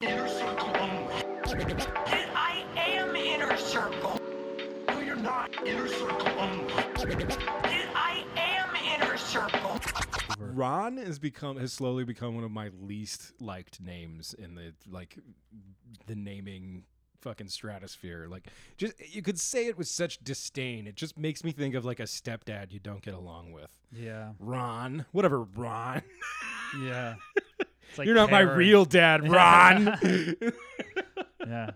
Inner circle only. Then I am inner circle. No, you're not. Inner circle only. Then I am inner circle. Ron has become has slowly become one of my least liked names in the like the naming fucking stratosphere. Like just you could say it with such disdain. It just makes me think of like a stepdad you don't get along with. Yeah. Ron, whatever, Ron. Yeah. Like You're not my real dad, Ron. Yeah.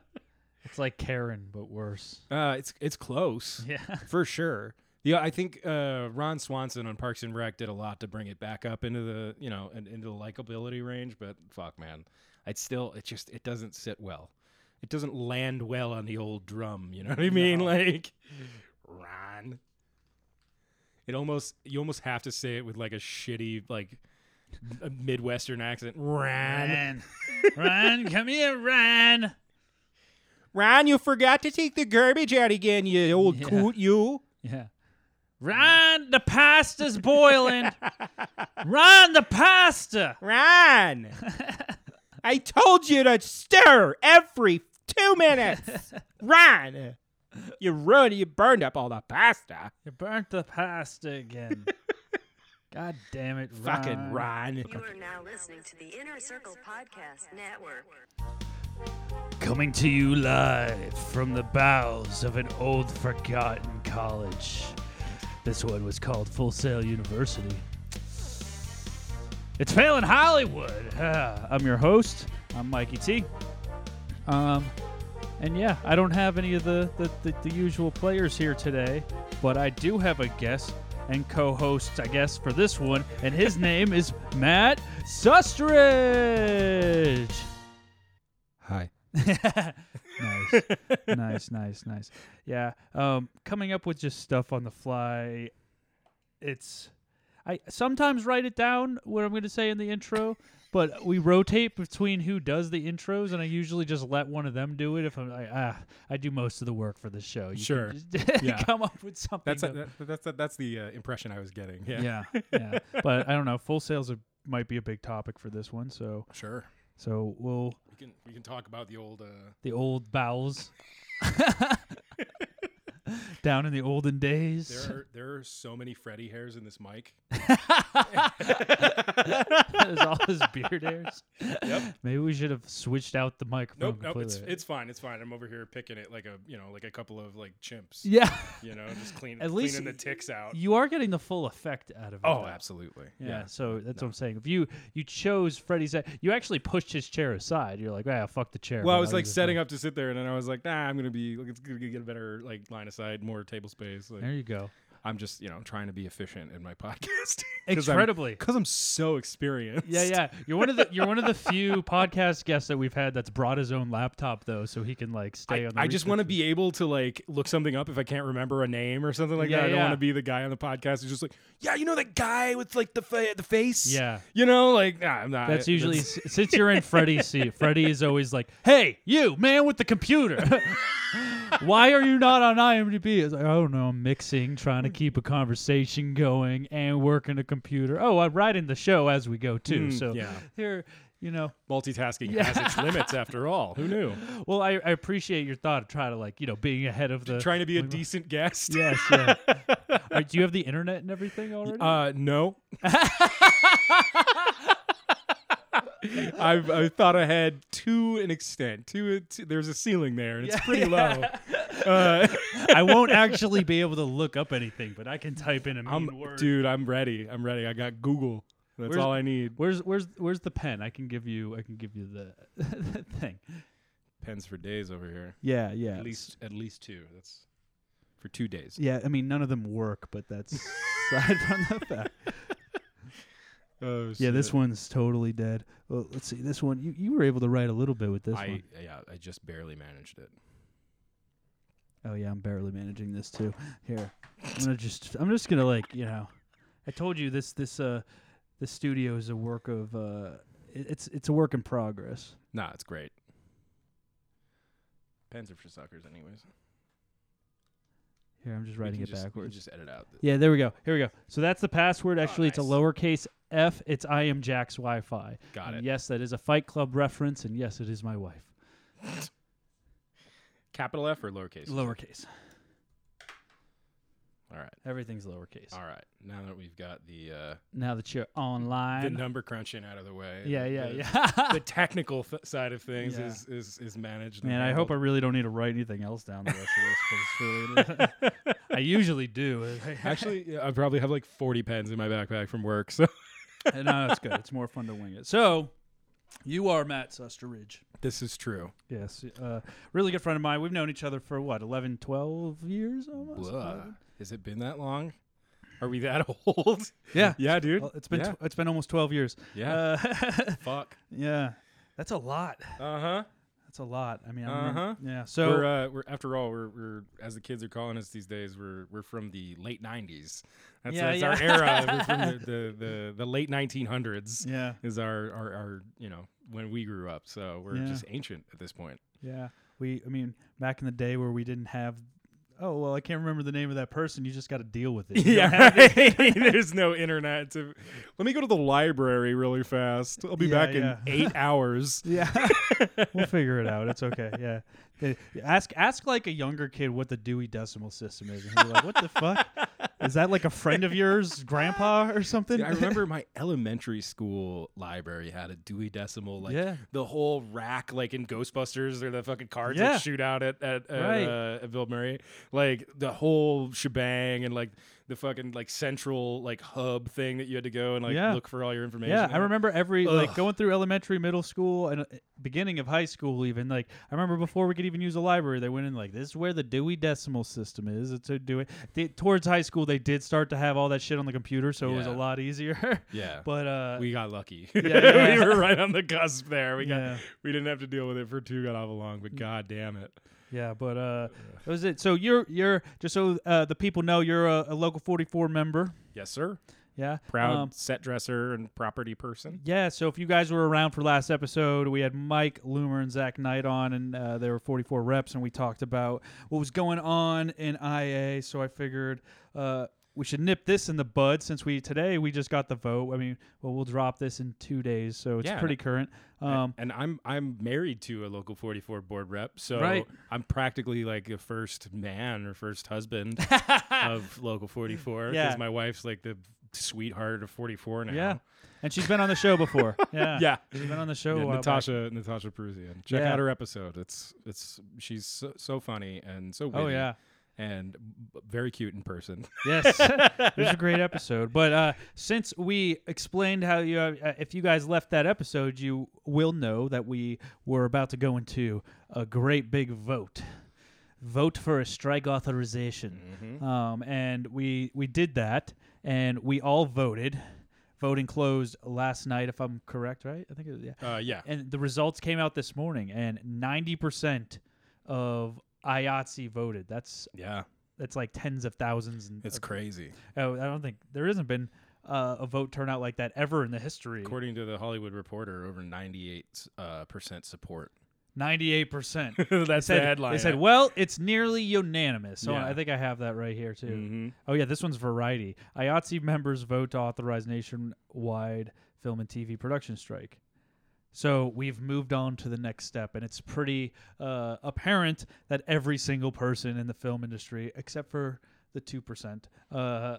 It's like Karen, but worse. uh, it's it's close. Yeah. for sure. Yeah, I think uh, Ron Swanson on Parks and Rec did a lot to bring it back up into the you know and into the likability range. But fuck, man, it still it just it doesn't sit well. It doesn't land well on the old drum. You know what I mean? Like Ron. It almost you almost have to say it with like a shitty like a midwestern accent. Ron. Ran. Ran, come here, Ran. Ron, you forgot to take the garbage out again, you old Yeah. coot, you. Yeah. Ron, the pasta's boiling. Ron, the pasta. Ron, I told you to stir every two minutes. Ron, you ruined, you burned up all the pasta. You burnt the pasta again. God damn it, Ron. Fucking Ron. You are now listening to the Inner Circle Podcast Network. Coming to you live from the bowels of an old forgotten college. This one was called Full Sail University. It's failing Hollywood. I'm your host. I'm Mikey T. Um, and yeah, I don't have any of the, the, the, the usual players here today, but I do have a guest and co hosts, I guess, for this one, and his name is Matt Sustridge. Hi. nice, nice, nice, nice. Yeah. Um, coming up with just stuff on the fly. It's I sometimes write it down what I'm going to say in the intro, but we rotate between who does the intros, and I usually just let one of them do it. If I'm like, ah, I do most of the work for the show. You can Sure. just Yeah. come up with something. That's to- that, that's that's the uh, impression I was getting. Yeah. yeah, yeah. But I don't know. Full Sail's are, might be a big topic for this one, so Sure. so we'll We can we can talk about the old. Uh, the old bowels. Down in the olden days. there are there are so many Freddie hairs in this mic. There's all his beard hairs. Yep. Maybe we should have switched out the microphone Nope, nope. It's completely. it's fine. It's fine. I'm over here picking it like a you know like a couple of like chimps. yeah. You know, just clean At cleaning least the ticks out. You are getting the full effect out of it. oh, though. absolutely. Yeah, so that's no. what I'm saying. If you you chose Freddie's, you actually pushed his chair aside. You're like, ah, fuck the chair. Well, I but was I'll like use this setting one." up to sit there, and then I was like, nah, I'm gonna be like, it's gonna get a better like line of sight, more table space. Like, There you go. I'm just you know trying to be efficient in my podcast. Incredibly. because I'm so experienced. Yeah, yeah. You're one of the you're one of the few podcast guests that we've had that's brought his own laptop though, so he can like stay I, on. the I just want to be able to like look something up if I can't remember a name or something like Yeah, that. I don't want to be the guy on the podcast who's just like, yeah, you know that guy with like the fa- the face. Yeah. you know, like nah, I'm not. That's usually that's- since you're in Freddie's seat. Freddie is always like, "Hey, you man with the computer, why are you not on IMDb?" It's like, "I don't know, I'm mixing, trying to keep a conversation going, and working a computer. Oh, I'm writing the show as we go too. Mm, so yeah. here, you know. multitasking Yeah. has its limits after all. Who knew? Well, I, I appreciate your thought of trying to like, you know, being ahead of the Trying to be a decent guest. Yes, yeah. Right, do you have the internet and everything already? Uh, no. I've I thought ahead to an extent. To, to there's a ceiling there, and it's pretty low. Uh, I won't actually be able to look up anything, but I can type in a mean I'm, word. dude, I'm ready. I'm ready. I got Google. That's Where's- all I need. Where's where's where's the pen? I can give you I can give you the, the thing. Pens for days over here. Yeah, yeah. At least at least two. That's for two days. Yeah, I mean none of them work, but that's aside from the fact. Oh, Yeah, this one's totally dead. Well, let's see. This one you, you were able to write a little bit with this I one. yeah, I just barely managed it. Oh yeah, I'm barely managing this too. Here. I'm gonna just I'm just gonna like, you know I told you this this uh this studio is a work of uh it- it's it's a work in progress. Nah, it's great. Pens are for suckers, anyways. Here, I'm just writing it just, backwards. just edit out. The, Yeah, there we go. Here we go. So that's the password. Oh, Actually, it's a nice. lowercase f. It's I am Jack's Wi-Fi. Got And it. Yes, that is a Fight Club reference, and yes, it is my wife. Capital F or lowercase? Lowercase. All right. Everything's lowercase. All right. Now that we've got the uh, Now that you're online, the number crunching out of the way, yeah, yeah, the, yeah. the technical th- side of things Yeah. is, is is managed. and Man, I hope I really don't need to write anything else down the rest of this. 'cause it's really- I usually do. Actually, yeah, I probably have like 40 pens in my backpack from work. So no, it's good. It's more fun to wing it. So, you are Matt Susteridge. this is true. Yes, uh, really good friend of mine. We've known each other for what, 11, 12 years almost. Blah. 11? Has it been that long? Are we that old? Yeah, yeah, dude. Well, it's been yeah. tw- it's been almost twelve years. yeah. Uh, Fuck. yeah, that's a lot. Uh huh. That's a lot. I mean, I Uh-huh. yeah. So we're, uh, we're after all, we're, we're as the kids are calling us these days. We're we're from the late '90s. That's, Yeah, that's our era. We're from the, the, the, the late 1900s. yeah, Is our, our our you know when we grew up. So we're Yeah. just ancient at this point. yeah. We, I mean, back in the day where we didn't have. Oh well, I can't remember the name of that person. You just got to deal with it. You don't right. There's no internet to. Let me go to the library really fast. I'll be Yeah, back yeah. in eight hours. Yeah, we'll figure it out. It's okay. Yeah, ask ask like a younger kid what the Dewey Decimal System is, and he'll like, "What the fuck? Is that like a friend of yours, grandpa, or something?" I remember my elementary school library had a Dewey Decimal, like Yeah. the whole rack, like in Ghostbusters, or the fucking cards Yeah. that shoot out at at, at, Right. uh, at Bill Murray, like the whole shebang, and like the fucking like central like hub thing that you had to go and like Yeah. look for all your information. Yeah, I remember every like going through elementary, middle school, and uh, beginning of high school. Even like I remember before we could even use a library, they went in like this is where the Dewey Decimal System is. It's a Dewey. They, towards high school, they did start to have all that shit on the computer, so it was a lot easier. Yeah. but uh, we got lucky. Yeah, yeah. we were right on the cusp there. We got Yeah. we didn't have to deal with it for too god awful long, but god damn it. Yeah, but uh, that was it. So you're you're just so uh, the people know you're a, a local 44 member. Yes, sir. Yeah, Proud Um, set dresser and property person. yeah. So if you guys were around for last episode, we had Mike Loomer and Zach Knight on, and uh, they were 44 reps, and we talked about what was going on in IA. So I figured. Uh, we should nip this in the bud since we today we just got the vote. I mean, well, we'll drop this in two days, so it's Yeah, pretty current. Um, and I'm I'm married to a local 44 board rep, so Right. I'm practically like a first man or first husband of local 44 because Yeah. my wife's like the sweetheart of 44 now. yeah, and she's been on the show before. Yeah, Yeah. she's been on the show. Yeah. Natasha Natasha Perusian. Check out her episode. It's it's she's so, so funny and so witty Oh yeah. And b- very cute in person. Yes, it was a great episode. But uh, since we explained how you, uh, if you guys left that episode, you will know that we were about to go into a great big vote, vote for a strike authorization, Mm-hmm. um, and we we did that, and we all voted. Voting closed last night, if I'm correct, right? I think it was, yeah. Uh, yeah. And the results came out this morning, and 90% of IATSE voted. That's Yeah. that's like tens of thousands. And It's of- crazy. Oh, I don't think there hasn't been uh, a vote turnout like that ever in the history. According to the Hollywood Reporter, over 98 uh, percent support. Ninety-eight percent. That's said, the headline. They said, "Well, it's nearly unanimous." So Yeah. I think I have that right here too. hmm Oh yeah, this one's Variety. IATSE members vote to authorize nationwide film and TV production strike. So we've moved on to the next step, and it's pretty uh, apparent that every single person in the film industry, except for the two percent, uh,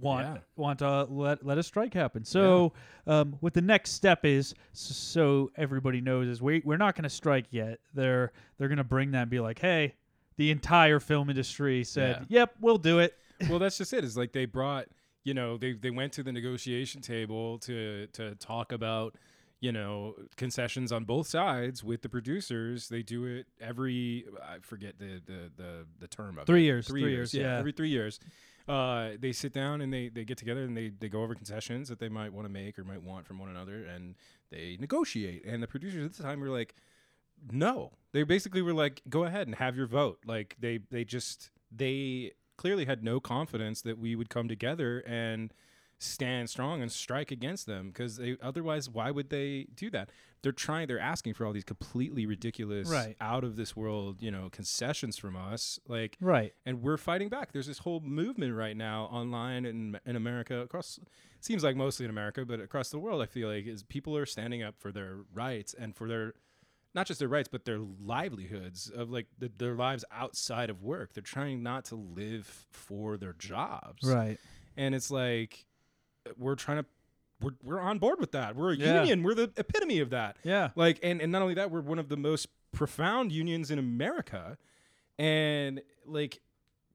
want Yeah. want to let let a strike happen. So um, what the next step is, so everybody knows, is we we're not going to strike yet. They're they're going to bring that and be like, hey, the entire film industry said, "Yep, we'll do it." well, that's just it. it. Is like they brought, you know, they they went to the negotiation table to to talk about, you know, concessions on both sides with the producers. They do it every I forget the the the, the term of Three it. years, three years, yeah. every three years. Uh, they sit down and they, they get together and they, they go over concessions that they might want to make or might want from one another and they negotiate. And the producers at the time were like, no. They basically were like, go ahead and have your vote. Like they they just they clearly had no confidence that we would come together and stand strong and strike against them because they otherwise why would they do that they're trying they're asking for all these completely ridiculous Right. out of this world you know concessions from us like Right. and we're fighting back there's this whole movement right now online in in america across seems like mostly in america but across the world i feel like is people are standing up for their rights and for their not just their rights but their livelihoods of like the, their lives outside of work they're trying not to live for their jobs Right. and it's like we're trying to we're, we're on board with that we're a Yeah. union we're the epitome of that Yeah. like and, and not only that we're one of the most profound unions in america and like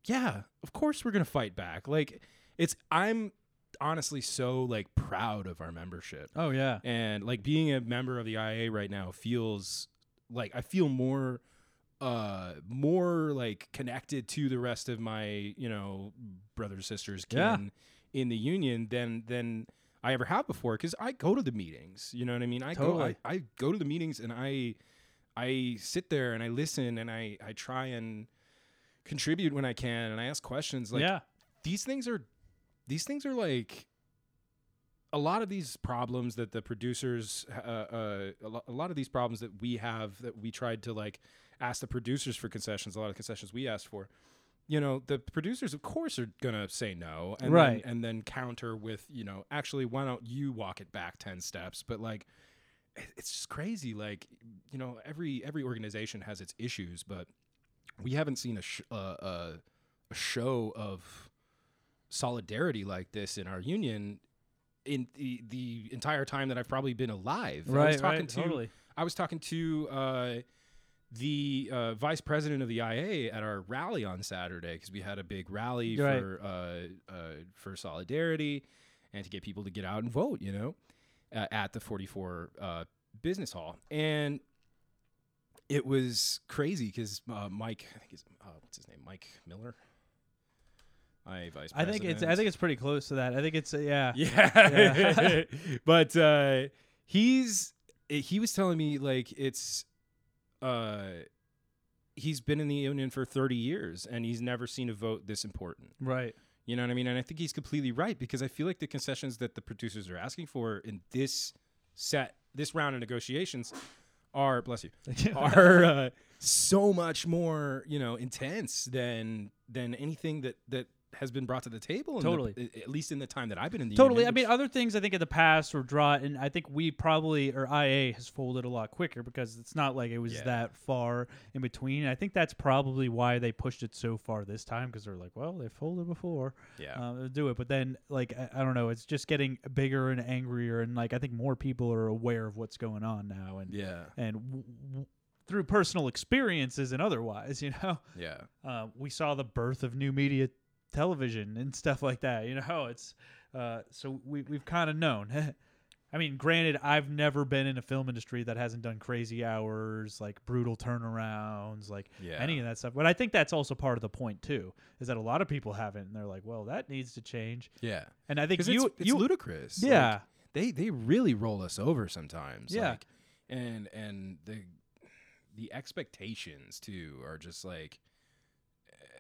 yeah of course we're gonna fight back like it's i'm honestly so like proud of our membership Oh yeah. and like being a member of the IA right now feels like I feel more uh more like connected to the rest of my you know brothers sisters kin Yeah. In the union than than I ever have before because I go to the meetings you know what I mean I Totally. go I, I go to the meetings and I I sit there and I listen and I I try and contribute when I can and I ask questions like yeah. these things are these things are like a lot of these problems that the producers uh, uh, a, a lot of these problems that we have that we tried to like ask the producers for concessions a lot of concessions we asked for you know the producers of course are gonna say no and Right. then, and then counter with you know actually why don't you walk it back 10 steps but like it's just crazy like you know every every organization has its issues but we haven't seen a sh- uh, uh, a show of solidarity like this in our union in the the entire time that I've probably been alive. I was Right. talking Right. to Totally. I was talking to uh, the uh, vice president of the IA at our rally on Saturday because we had a big rally Right. for uh, uh, for solidarity and to get people to get out and vote. You know, uh, at the 44 uh, business hall and. It was crazy because uh, Mike, I think he's uh, what's his name, Mike Miller, my vice. I think it's. I think it's pretty close to that. I think it's. Uh, yeah. Yeah. but uh he's he was telling me like it's uh he's been in the union for 30 years and he's never seen a vote this important. Right. You know what I mean? And I think he's completely right because I feel like the concessions that the producers are asking for in this set this round of negotiations are bless you are uh, so much more you know intense than than anything that that has been brought to the table in the- Totally. at least in the time that I've been in the Totally. I mean, other things I think in the past were draw, and I think we probably or IA has folded a lot quicker because it's not like it was Yeah. that far in between. I think that's probably why they pushed it so far this time because they're like, well, they folded before, yeah uh, do it. But then, like, I, I don't know, it's just getting bigger and angrier, and like I think more people are aware of what's going on now, and yeah and w- w- through personal experiences and otherwise, you know, yeah uh, we saw the birth of new media television and stuff like that. You know, it's uh, so we we've kind of known. I mean, granted, I've never been in a film industry that hasn't done crazy hours, like brutal turnarounds, like Yeah. any of that stuff. But I think that's also part of the point too, is that a lot of people haven't, and they're like, "Well, that needs to change." yeah And I think you, it's, it's you, ludicrous Like, yeah, they they really roll us over sometimes Yeah. like, and and the the expectations too are just like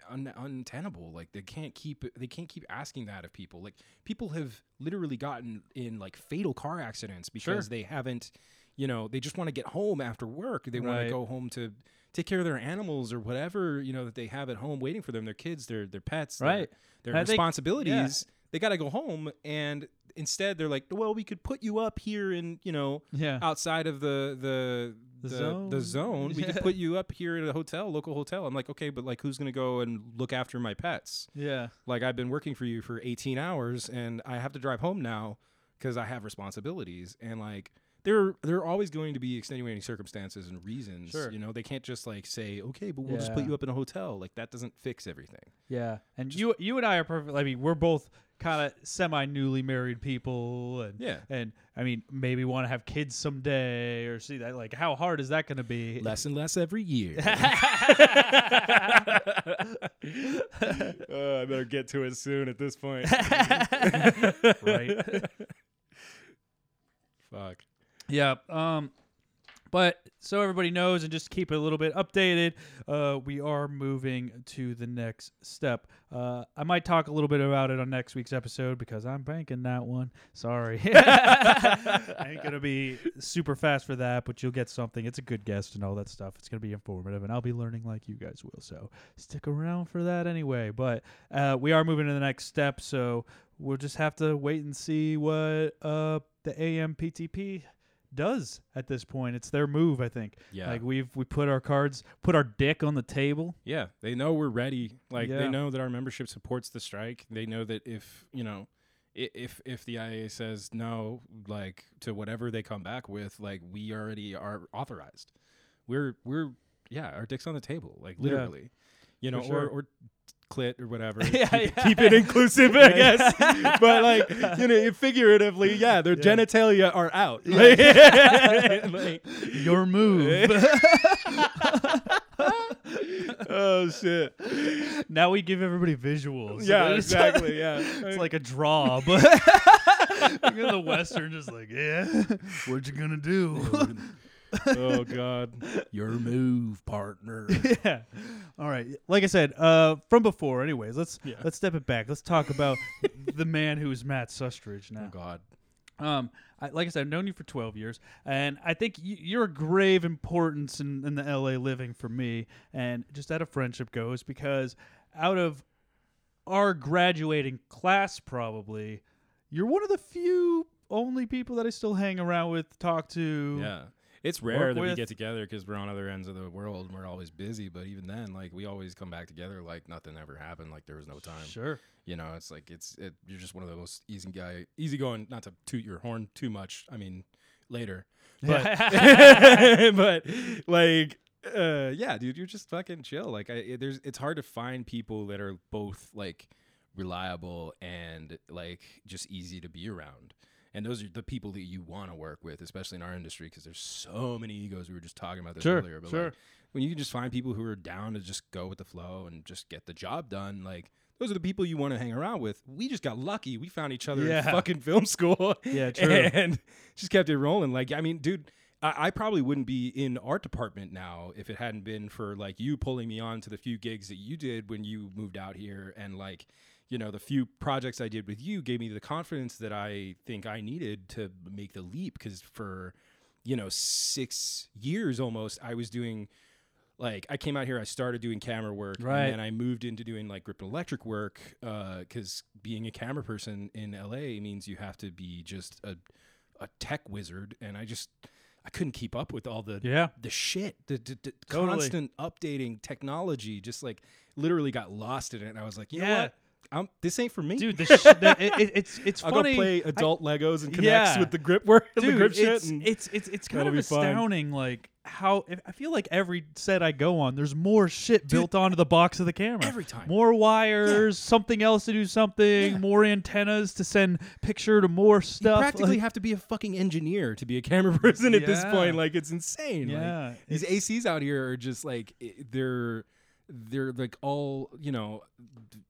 un- untenable. Like they can't keep they can't keep asking that of people. Like people have literally gotten in like fatal car accidents because Sure. they haven't you know they just want to get home after work. They want to go home to take care of their animals or whatever you know that they have at home waiting for them their kids their their pets Right. their, I think- responsibilities they got to go home and instead they're like well we could put you up here in you know yeah, outside of the the The the, zone? the zone? we could put you up here at a hotel local hotel. I'm like okay but like who's gonna go and look after my pets? Yeah, like i've been working for you for 18 hours and i have to drive home now because i have responsibilities and like there there are always going to be extenuating circumstances and reasons Sure. you know they can't just like say okay but we'll just put you up in a hotel like that doesn't fix everything yeah. And you you and I are perfect. I mean, we're both kind of semi newly married people, and yeah and I mean, maybe want to have kids someday or see that. Like, how hard is that going to be? less and less every year Uh, I better get to it soon at this point. right. Fuck. Yeah. Um. But so everybody knows and just keep it a little bit updated, uh, we are moving to the next step. Uh, I might talk a little bit about it on next week's episode because I'm banking that one. Sorry. I ain't to be super fast for that, but you'll get something. It's a good guest and all that stuff. It's to be informative, and I'll be learning like you guys will. So stick around for that anyway. But uh, we are moving to the next step, so we'll just have to wait and see what uh, the AMPTP does at this point. It's their move, I think. Yeah. Like we've we put our cards, put our dick on the table. Yeah, they know we're ready. Like Yeah. they know that our membership supports the strike. They know that if you know, if if the IA says no, like to whatever they come back with, like we already are authorized. We're we're yeah, our dick's on the table, like Yeah. literally. You know, sure. or or clit or whatever. Yeah, keep, yeah. keep it inclusive, I guess. but like you know, figuratively, yeah, their Yeah. genitalia are out. Like- like- Your move. oh shit. now we give everybody visuals. Yeah, It's- exactly. Yeah. It's like a draw, but Look at the western, just like, yeah, what you gonna do? Oh god. Your move, partner. yeah. All right. Like I said, uh, from before. Anyways, let's Yeah. let's step it back. Let's talk about the man who is Matt Sustridge now. Oh god. Um, I, like I said, I've known you for 12 years, and I think y- you're a grave importance in, in the LA living for me, and just out of friendship goes because out of our graduating class, probably, you're one of the few only people that I still hang around with, talk to. Yeah. It's rare that we get together because we're on other ends of the world and we're always busy. But even then, like we always come back together like nothing ever happened. Like there was no time. Sure. You know, it's like it's it, you're just one of the most easy guy, easy going. Not to toot your horn too much. I mean, later. But but like uh yeah, dude, you're just fucking chill. Like I it, there's it's hard to find people that are both like reliable and like just easy to be around. And those are the people that you want to work with, especially in our industry, because there's so many egos. We were just talking about this Sure, earlier, but sure. like when you can just find people who are down to just go with the flow and just get the job done, like those are the people you want to hang around with. We just got lucky. We found each other Yeah. in fucking film school. Yeah, true. And just kept it rolling. Like, I mean, dude, I, I probably wouldn't be in art department now if it hadn't been for like you pulling me on to the few gigs that you did when you moved out here and like you know the few projects i did with you gave me the confidence that i think i needed to make the leap because for you know six years almost i was doing like I came out here, I started doing camera work, Right. and then I moved into doing like grip and electric work uh, because being a camera person in LA means you have to be just a a tech wizard, and I just I couldn't keep up with all the Yeah. the shit, the, the, the Totally. constant updating technology, just like literally got lost in it. And I was like, you know Yeah. what, I'm, this ain't for me, Dude, the sh- the, it, it, it's it's I'll funny. go play I- adult Legos and K'NEX Yeah. with the grip work, Dude, the grip it's, shit. And, it's it's it's kind of fine. astounding, like how I feel like every set I go on, there's more shit built onto the box of the camera Every time. More wires, something else to do something, Yeah. more antennas to send picture to more you stuff. practically like- have to be a fucking engineer to be a camera person at this point. Like it's insane. Like, yeah, these ACs out here are just like they're they're like all you know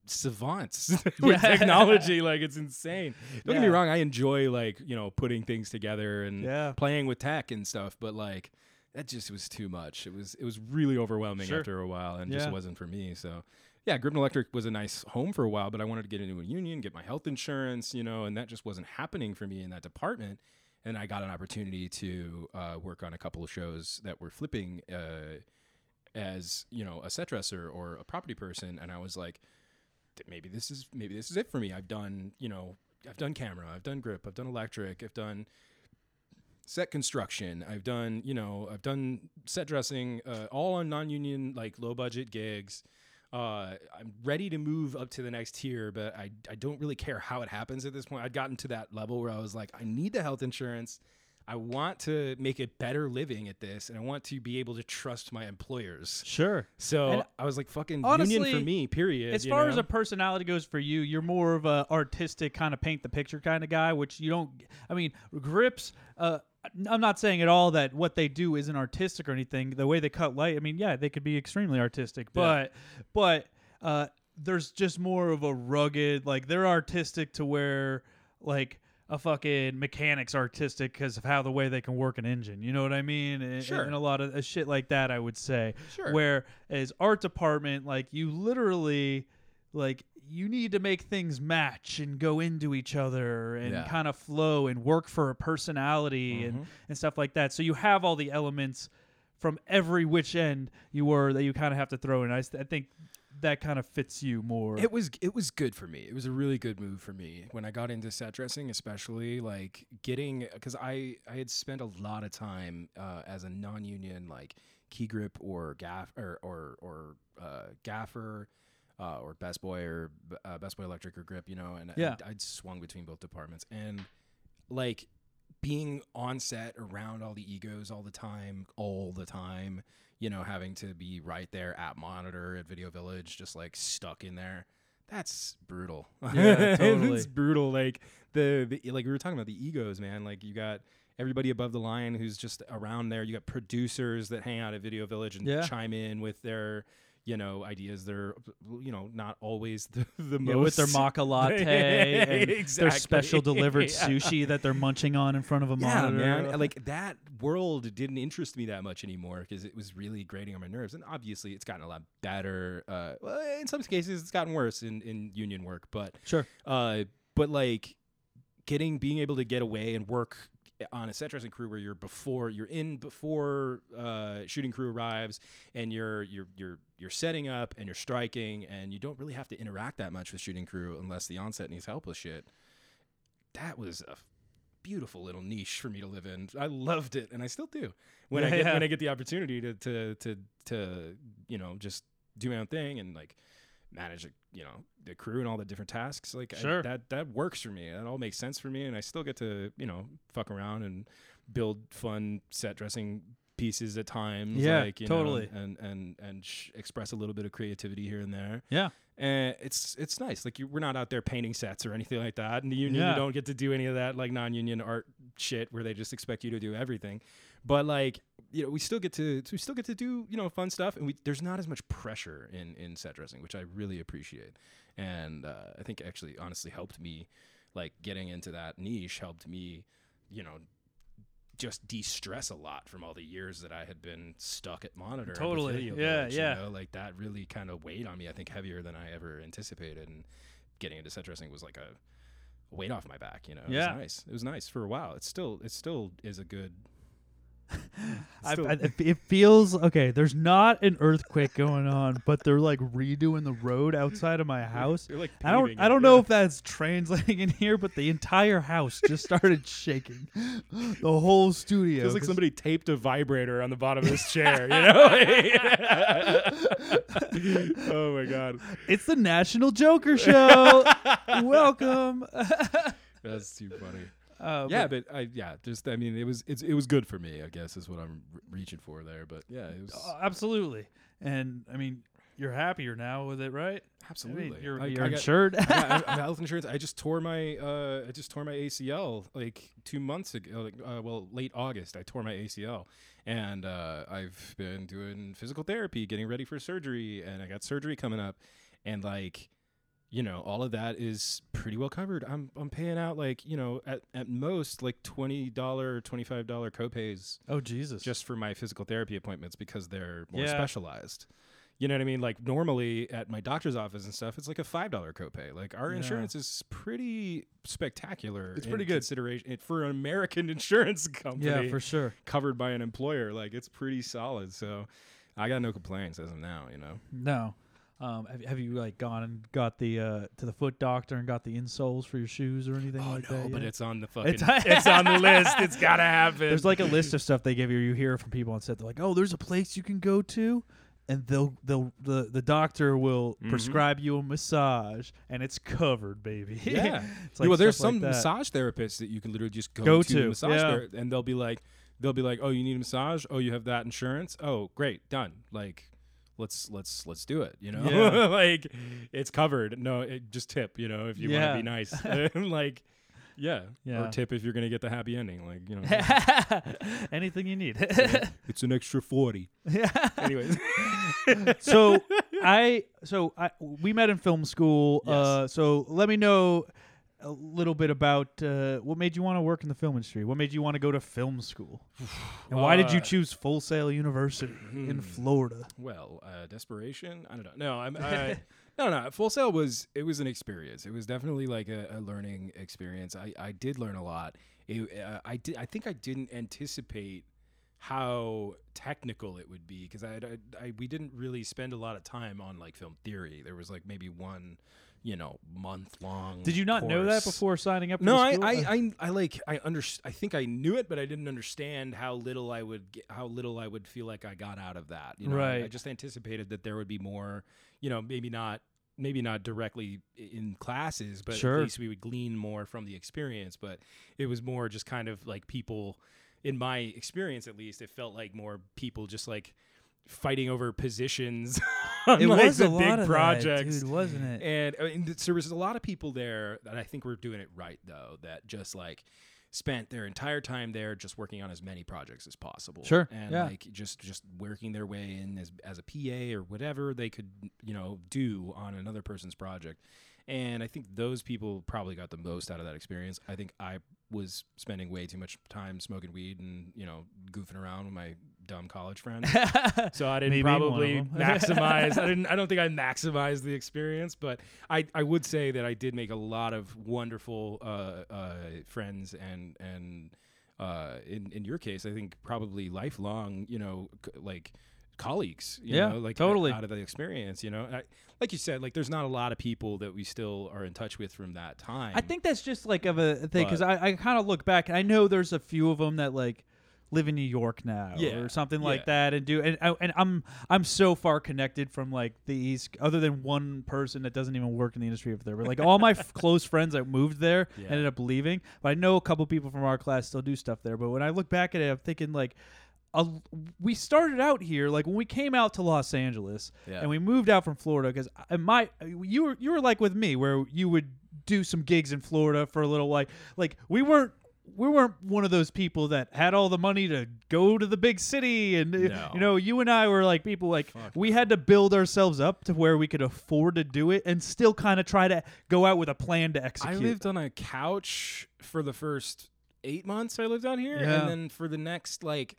savants with Yeah. technology. Like it's insane. Don't get me wrong. I enjoy like you know putting things together and Yeah. playing with tech and stuff, but like that just was too much. It was it was really overwhelming Sure. after a while and Yeah. just wasn't for me. So. Yeah, and Electric was a nice home for a while, but I wanted to get into a union, get my health insurance, you know, and that just wasn't happening for me in that department and I got an opportunity to uh, work on a couple of shows that were flipping uh, as you know a set dresser or a property person, and I was like, maybe this is maybe this is it for me. I've done you know I've done camera, I've done grip, I've done electric, I've done set construction, I've done you know I've done set dressing, uh, all on non-union like low budget gigs. Uh, I'm ready to move up to the next tier, but I, I don't really care how it happens at this point. I'd gotten to that level where I was like, I need the health insurance. I want to make a better living at this, and I want to be able to trust my employers. sure. So And I was like, fucking honestly, union for me, period. As far as a personality goes for you, you're more of a artistic kind of paint the picture kind of guy, which you don't. I mean, grips. Uh, I'm not saying at all that what they do isn't artistic or anything. The way they cut light, I mean, yeah, they could be extremely artistic, but but uh, there's just more of a rugged. Like they're artistic to where like. A fucking mechanics artistic because of how the way they can work an engine. You know what I mean? And, Sure. and a lot of shit like that, I would say. Sure. Whereas art department, like you literally, like you need to make things match and go into each other and Yeah. kind of flow and work for a personality and Mhm. and stuff like that. So you have all the elements from every which end you were that you kind of have to throw in. I, I think that kind of fits you more. It was it was good for me. It was a really good move for me when I got into set dressing, especially like getting because I I had spent a lot of time uh, as a non-union like key grip or gaff or or or uh, gaffer. Uh, or best boy or uh, best boy electric or grip, you know, and Yeah. I'd, I'd swung between both departments, and like being on set around all the egos all the time, all the time, you know, having to be right there at monitor at Video Village, just like stuck in there. That's brutal. Yeah, totally. it's brutal. Like the, the like we were talking about the egos, man. Like you got everybody above the line who's just around there. You got producers that hang out at Video Village and Yeah. chime in with their you know ideas. They're you know not always the the Yeah, most with their maca latte and their special delivered Yeah. sushi that they're munching on in front of a Yeah, monitor. man. Like that world didn't interest me that much anymore because it was really grating on my nerves. And obviously, it's gotten a lot better. Uh, well, in some cases, it's gotten worse in, in union work. But Sure. uh, but like getting being able to get away and work on a set dressing crew where you're before you're in before uh, shooting crew arrives and you're you're you're you're setting up and you're striking and you don't really have to interact that much with shooting crew unless the onset needs help with shit. That was a beautiful little niche for me to live in. I loved it and I still do. When I get yeah. when I get the opportunity to to to to you know just do my own thing and like manage a, you know the crew and all the different tasks like I- Sure. that that works for me that all makes sense for me and i still get to you know fuck around and build fun set dressing pieces at times Yeah, like you totally. know, and and and sh- express a little bit of creativity here and there Yeah. and it's it's nice like you, we're not out there painting sets or anything like that in the union Yeah. you don't get to do any of that like non-union art shit where they just expect you to do everything but like you know we still get to we still get to do you know fun stuff and we there's not as much pressure in in set dressing which i really appreciate and uh, i think actually honestly helped me like getting into that niche helped me you know just de-stress a lot from all the years that I had been stuck at monitor. Totally. Yeah, Village, yeah. You know, like that really kind of weighed on me. I think heavier than I ever anticipated, and getting into set dressing was like a weight off my back. You know, it Yeah. was nice. It was nice for a while. It's still, it still is a good. I, I, it feels okay. There's not an earthquake going on, but they're like redoing the road outside of my house. You're like I don't. I don't know yeah. if that's translating in here, but the entire house just started shaking. The whole studio. Feels like somebody taped a vibrator on the bottom of this chair, you know? oh my god, It's the National Joker Show. Welcome. that's too funny. Uh, Yeah, but I yeah, just I mean, it was it's, it was good for me. I guess is what I'm re- reaching for there. But yeah, it was Uh, absolutely. And I mean, you're happier now with it, right? absolutely. I mean, you're, I- you're I insured. Got, I got health insurance. I just tore my uh, I just tore my ACL like two months ago. Like, uh, well, late August, I tore my ACL, and uh, I've been doing physical therapy, getting ready for surgery, and I got surgery coming up, and like, you know, all of that is pretty well covered. I'm I'm paying out like you know at at most like twenty dollar, twenty five dollar copays oh Jesus! just for my physical therapy appointments because they're more Yeah. specialized. You know what I mean? Like normally at my doctor's office and stuff, it's like a five dollar copay. Like our Yeah. insurance is pretty spectacular. It's pretty good. consideration it, for an American insurance company yeah, for sure. covered by an employer. Like it's pretty solid. So I got no complaints as of now. You know. No. Um, have, have you like gone and got the uh, to the foot doctor and got the insoles for your shoes or anything Oh like no, that? but yet? it's on the fucking. It's- It's, on the list. It's gotta happen. There's like a list of stuff they give you. You hear from people on set. They're like, "Oh, there's a place you can go to, and they'll they'll the the doctor will Mhm. prescribe you a massage, and it's covered, baby." Yeah. it's like well, there's some like massage therapists that you can literally just go, Go to, to, massage yeah. ther- and they'll be like, they'll be like, oh, you need a massage? Oh, you have that insurance? Oh, great, done. Like, let's let's let's do it. You know, Yeah. like it's covered. No, it, just tip. You know, if you Yeah. want to be nice, like, yeah. Yeah. or tip if you're gonna get the happy ending. Like, you know, Anything you need. it's an extra forty. Yeah. Anyways, so I so I we met in film school. Yes. Uh, so let me know, a little bit about uh, what made you want to work in the film industry. What made you want to go to film school, and why did you Uh, choose Full Sail University hmm. in Florida? Well, uh, desperation. I don't know. No, I'm. I, no, no. Full Sail was it was an experience. It was definitely like a, a learning experience. I, I did learn a lot. It, uh, I did. I think I didn't anticipate how technical it would be because I, I, I we didn't really spend a lot of time on like film theory. There was like maybe one, you know, month long. Did you not know that before signing up? For No, the I. I, uh. I, I like, I under, I think I knew it, but I didn't understand how little I would get, how little I would feel like I got out of that. You know, I- I, just anticipated that there would be more, you know, maybe not, maybe not directly in classes, but Sure. at least we would glean more from the experience. But it was more just kind of like people, in my experience at least, it felt like more people just like fighting over positions on it like was the a lot big of that, dude, wasn't it? And, I mean, there was a lot of people there that I think were doing it right though, that just like spent their entire time there just working on as many projects as possible. Sure, And yeah. like just just working their way in as as a PA or whatever they could, you know, do on another person's project. And I think those people probably got the most out of that experience. I think I was spending way too much time smoking weed and, you know, goofing around with my dumb college friends. So I didn't Me being one of probably maximize. I didn't. I don't think I maximized the experience, but I, I would say that I did make a lot of wonderful uh, uh, friends and and uh, in in your case, I think probably lifelong. You know, c- like colleagues. You Yeah, know, like totally. out of the experience. You know, I, like you said, like there's not a lot of people that we still are in touch with from that time. I think that's just like of a thing because I, I kind of look back and I know there's a few of them that like live in New York now Yeah, or something like yeah. that and do and I- and I'm I'm so far connected from like the East other than one person that doesn't even work in the industry over there but like all my f- close friends that moved there Yeah. ended up leaving but I know a couple people from our class still do stuff there but when I look back at it I'm thinking like a, we started out here like when we came out to Los Angeles and we moved out from Florida because my you were you were like with me where you would do some gigs in Florida for a little while like we weren't we weren't one of those people that had all the money to go to the big city and No. you know you and I were like people like Fuck we had to build ourselves up to where we could afford to do it and still kind of try to go out with a plan to execute I lived on a couch for the first eight months I lived out here, Yeah. and then for the next like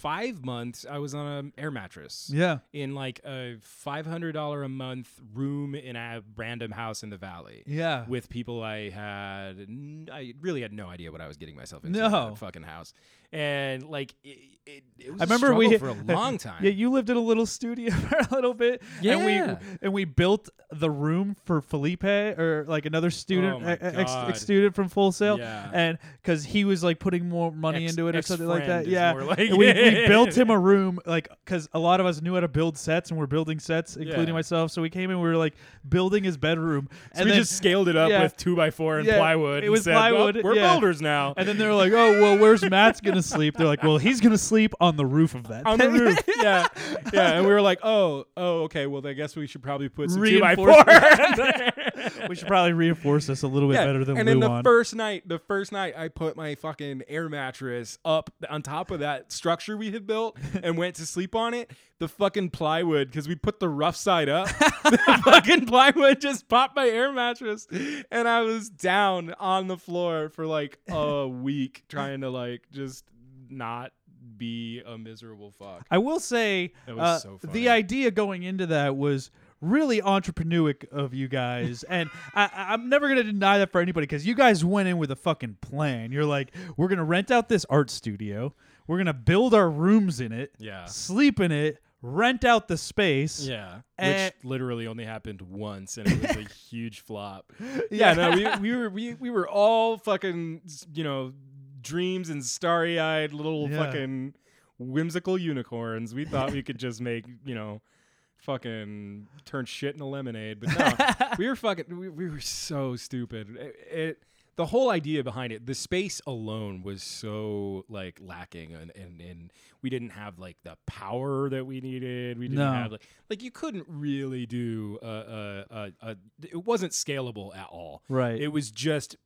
five months I was on an air mattress. yeah. In like a five hundred dollar a month room in a random house in the valley. Yeah. With people I had, I really had no idea what I was getting myself into. in No. that fucking house, and like it, it, it was I a remember we for a long time. Yeah, you lived in a little studio for a little bit. and Yeah. we and we built the room for Felipe or like another student, Oh e- ex, God. ex student from Full Sail, Yeah. and because he was like putting more money Ex- into it or something like that. Yeah, like we, we built him a room like because a lot of us knew how to build sets and we're building sets, including Yeah. myself. So we came in, we were like building his bedroom, So and we then, just scaled it up yeah. with two by four and plywood. it and was said, "Well, plywood, we're yeah. builders now. and then they're like, "Oh, well, where's Matt's gonna sleep?" They're like, "Well, he's gonna sleep on the roof of that on the thing." roof. yeah, yeah. And we were like, oh, oh, okay. Well, I guess we should probably put some two by four. Reinforce- we should probably reinforce this a little bit Yeah, better than and then the Luan. first night, the first night, I put my fucking air mattress up on top of that structure we had built and went to sleep on it. The fucking plywood, because we put the rough side up. the fucking plywood just popped my air mattress, and I was down on the floor for like a week trying to like just not be a miserable fuck. I will say uh, so the idea going into that was really entrepreneuric of you guys, and I, I'm never gonna deny that for anybody because you guys went in with a fucking plan. You're like, we're gonna rent out this art studio, we're gonna build our rooms in it, Yeah. sleep in it, rent out the space. Yeah, which literally only happened once, and it was a huge flop. Yeah, no, we, we were we, we were all fucking you know dreams and starry eyed little Yeah. fucking whimsical unicorns. We thought we could just make you know fucking turn shit into lemonade, but no, we were fucking we, we were so stupid. It, it the whole idea behind it, the space alone was so like lacking, and, and and we didn't have like the power that we needed. We didn't No. have like like you couldn't really do a, a, a, a it wasn't scalable at all. Right. It was just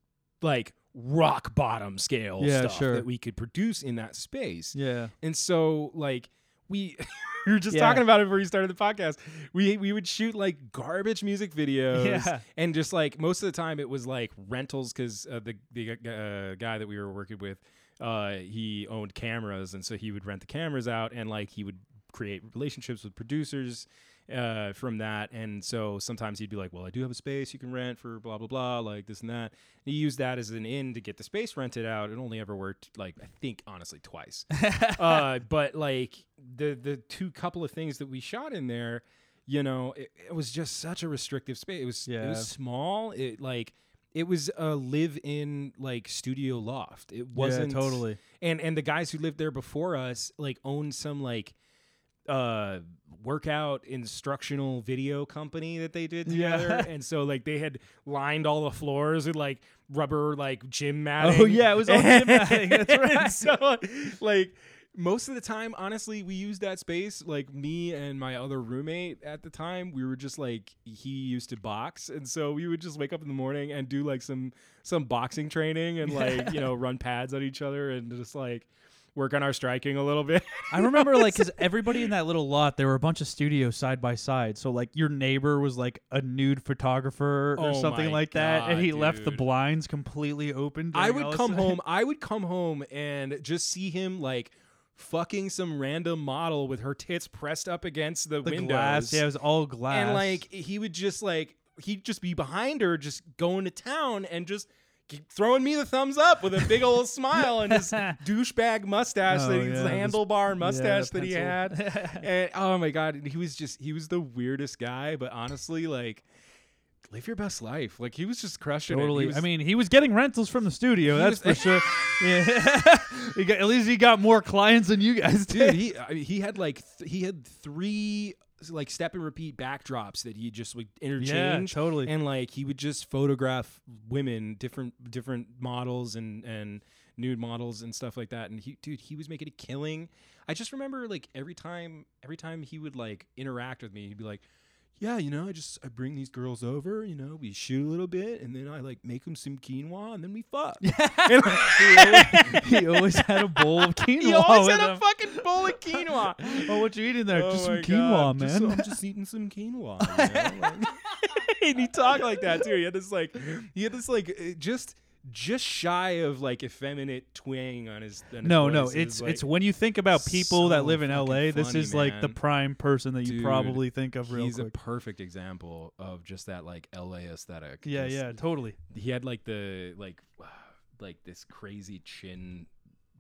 like rock bottom scale Yeah, stuff sure. that we could produce in that space. yeah. And so like we we were just Yeah. talking about it before you started the podcast. We we would shoot like garbage music videos, Yeah. and just like most of the time it was like rentals because uh, the the uh, guy that we were working with, uh, he owned cameras, and so he would rent the cameras out, and like he would create relationships with producers. Uh, from that, and so sometimes he'd be like, "Well, I do have a space you can rent for blah blah blah, like this and that." He used that as an in to get the space rented out. It only ever worked like I think honestly twice uh, but like the the two couple of things that we shot in there, you know, it, it was just such a restrictive space. It was it Yeah. was small. It like it was a live in like studio loft. It wasn't totally. And and the guys who lived there before us like owned some like uh workout instructional video company that they did Yeah. together and so like they had lined all the floors with like rubber like gym matting Oh yeah, it was all gym matting. That's right. so like most of the time honestly we used that space like me and my other roommate at the time we were just like he used to box and so we would just wake up in the morning and do like some some boxing training and like you know run pads on each other and just like work on our striking a little bit I remember like because everybody in that little lot, there were a bunch of studios side by side. So like your neighbor was like a nude photographer or Oh something my like that, and he left the dude. blinds completely open. I during would this- come home. I would come home and just see him like fucking some random model with her tits pressed up against the, the windows. glass, yeah, it was all glass, and like he would just like he'd just be behind her, just going to town and just keep throwing me the thumbs up with a big old smile and his douchebag mustache, Oh, that yeah, handlebar yeah, mustache the that he had. and oh my god, and he was just he was the weirdest guy. But honestly, like. Live your best life. Like he was just crushing it. Totally. was- I mean, he was getting rentals from the studio. That's was- for sure. Yeah. he got, at least he got more clients than you guys dude did. he I mean, he had like th- he had three like step and repeat backdrops that he just would interchange. totally. and like he would just photograph women different different models and and nude models and stuff like that. And he dude he was making a killing. I just remember like every time every time he would like interact with me he'd be like yeah, you know, I just I bring these girls over, you know, we shoot a little bit, and then I like make them some quinoa, and then we fuck. And, he, always, he always had a bowl of quinoa. he always had a fucking bowl of quinoa. Oh, what you eating there? Oh Just some quinoa, God. man. Just, I'm just eating some quinoa. You know? like- and he talked like that too. He had this like, he had this like, uh, just just shy of like effeminate twang on his. On his no, no, voice. It it's like, it's when you think about people so that live in LA, this funny, is like the prime person that you Dude, probably think of real He's a perfect example of just that like LA aesthetic. yeah, yeah, totally. He had like the like, like this crazy chin,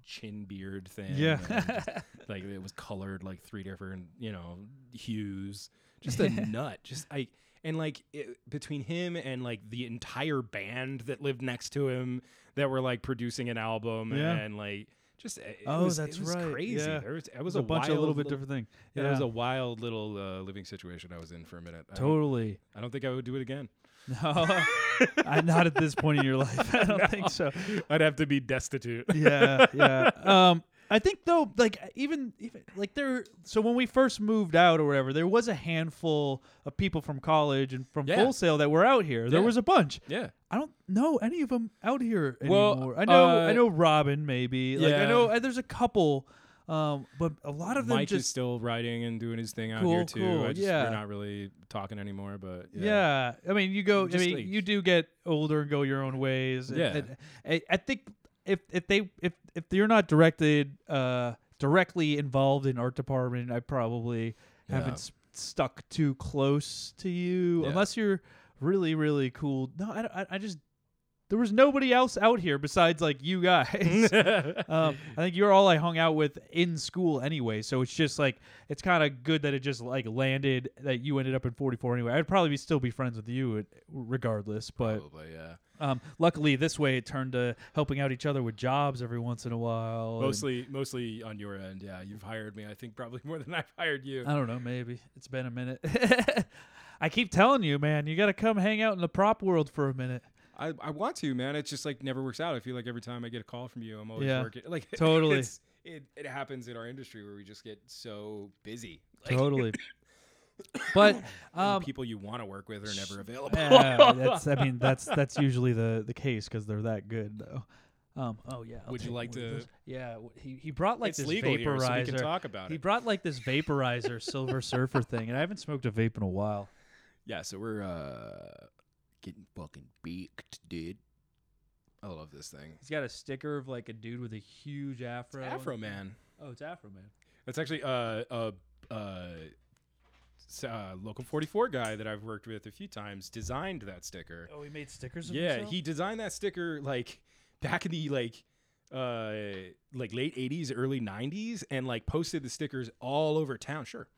chin beard thing. Yeah. just, like it was colored like three different you know hues just a nut just i and like it, between him and like the entire band that lived next to him that were like producing an album Yeah. and like just it Oh, was, that's right, crazy yeah. there was it was was a bunch of a little bit little- different thing. yeah, it was a wild little uh, living situation i was in for a minute I don't- totally. I don't think i would do it again No, I, not at this point in your life. I don't No. think so. i'd have to be destitute yeah, yeah. Um, I think though, like even even like there. So when we first moved out or whatever, there was a handful of people from college and from Yeah. Full Sail that were out here. There Yeah. was a bunch. yeah I don't know any of them out here Well, anymore. I know, I uh, know Robin maybe. Like I yeah. know uh, there's a couple, um, but a lot of them Mike is just still writing and doing his thing out Cool, here too. cool, I just, yeah. we're not really talking anymore, but yeah. I mean, you go. I Just mean, like- you do get older and go your own ways. and- Yeah. and I, I think if if they if if you're not directed uh directly involved in art department, I probably Yeah. haven't s- stuck too close to you Yeah. unless you're really really cool. No, I, I I just there was nobody else out here besides like you guys. um, I think you're all I hung out with in school anyway, so it's just like it's kind of good that it just like landed that you ended up in 44 anyway. I'd probably be, still be friends with you regardless, but Probably, yeah. Um, luckily this way it turned to helping out each other with jobs every once in a while. Mostly, mostly on your end. Yeah, you've hired me. I think probably more than I've hired you. I don't know, maybe it's been a minute. I keep telling you, man, you got to come hang out in the prop world for a minute. I, I want to, man. It's just like never works out. I feel like every time I get a call from you, I'm always Yeah, working. Like totally. it it happens in our industry where we just get so busy. Like, Totally. But um, people you want to work with are never available. Yeah, that's. I mean, that's that's usually the the case because they're that good, though. Um. Oh yeah. I'll Would you take like one of to- those. Yeah. w- He he brought like it's this legal vaporizer. here, so we can talk about he it. brought like this vaporizer Silver Surfer thing, and I haven't smoked a vape in a while. Yeah, so we're uh getting fucking beaked, dude. I love this thing. He's got a sticker of like a dude with a huge afro. and- Afro Man. Oh, it's Afro Man. That's actually uh, a uh, s- uh, local 44 guy that I've worked with a few times designed that sticker. Oh, he made stickers. Of yeah, himself? he designed that sticker like back in the like uh like late 80s early 90s and like posted the stickers all over town sure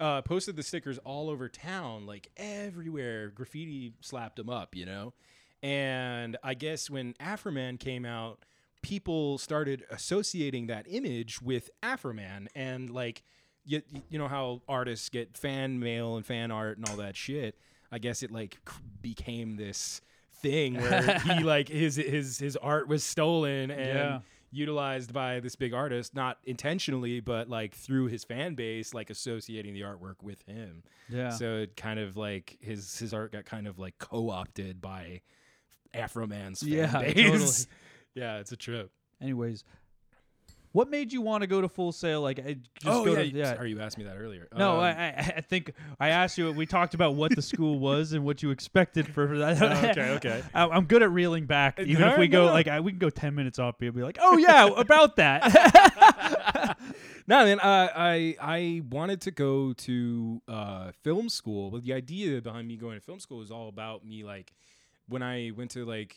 uh posted the stickers all over town like everywhere graffiti slapped them up you know and i guess when afroman came out people started associating that image with afroman and like you, you know how artists get fan mail and fan art and all that shit i guess it like became this thing where he like his his his art was stolen and Yeah. utilized by this big artist not intentionally but like through his fan base like associating the artwork with him Yeah. so it kind of like his his art got kind of like co-opted by afroman's fan Yeah, base totally. yeah it's a trip Anyways, what made you want to go to Full Sail? Like, I just oh go yeah, to, yeah. sorry you asked me that earlier No, Um, I, I I think I asked you. We talked about what the school was and what you expected for that. Oh, okay, okay. I, I'm good at reeling back, even No, if we no, go no. like I, we can go ten minutes off. You'll be like, oh yeah, about that. no, man. Uh, I I wanted to go to uh, film school, but the idea behind me going to film school is all about me. Like when I went to like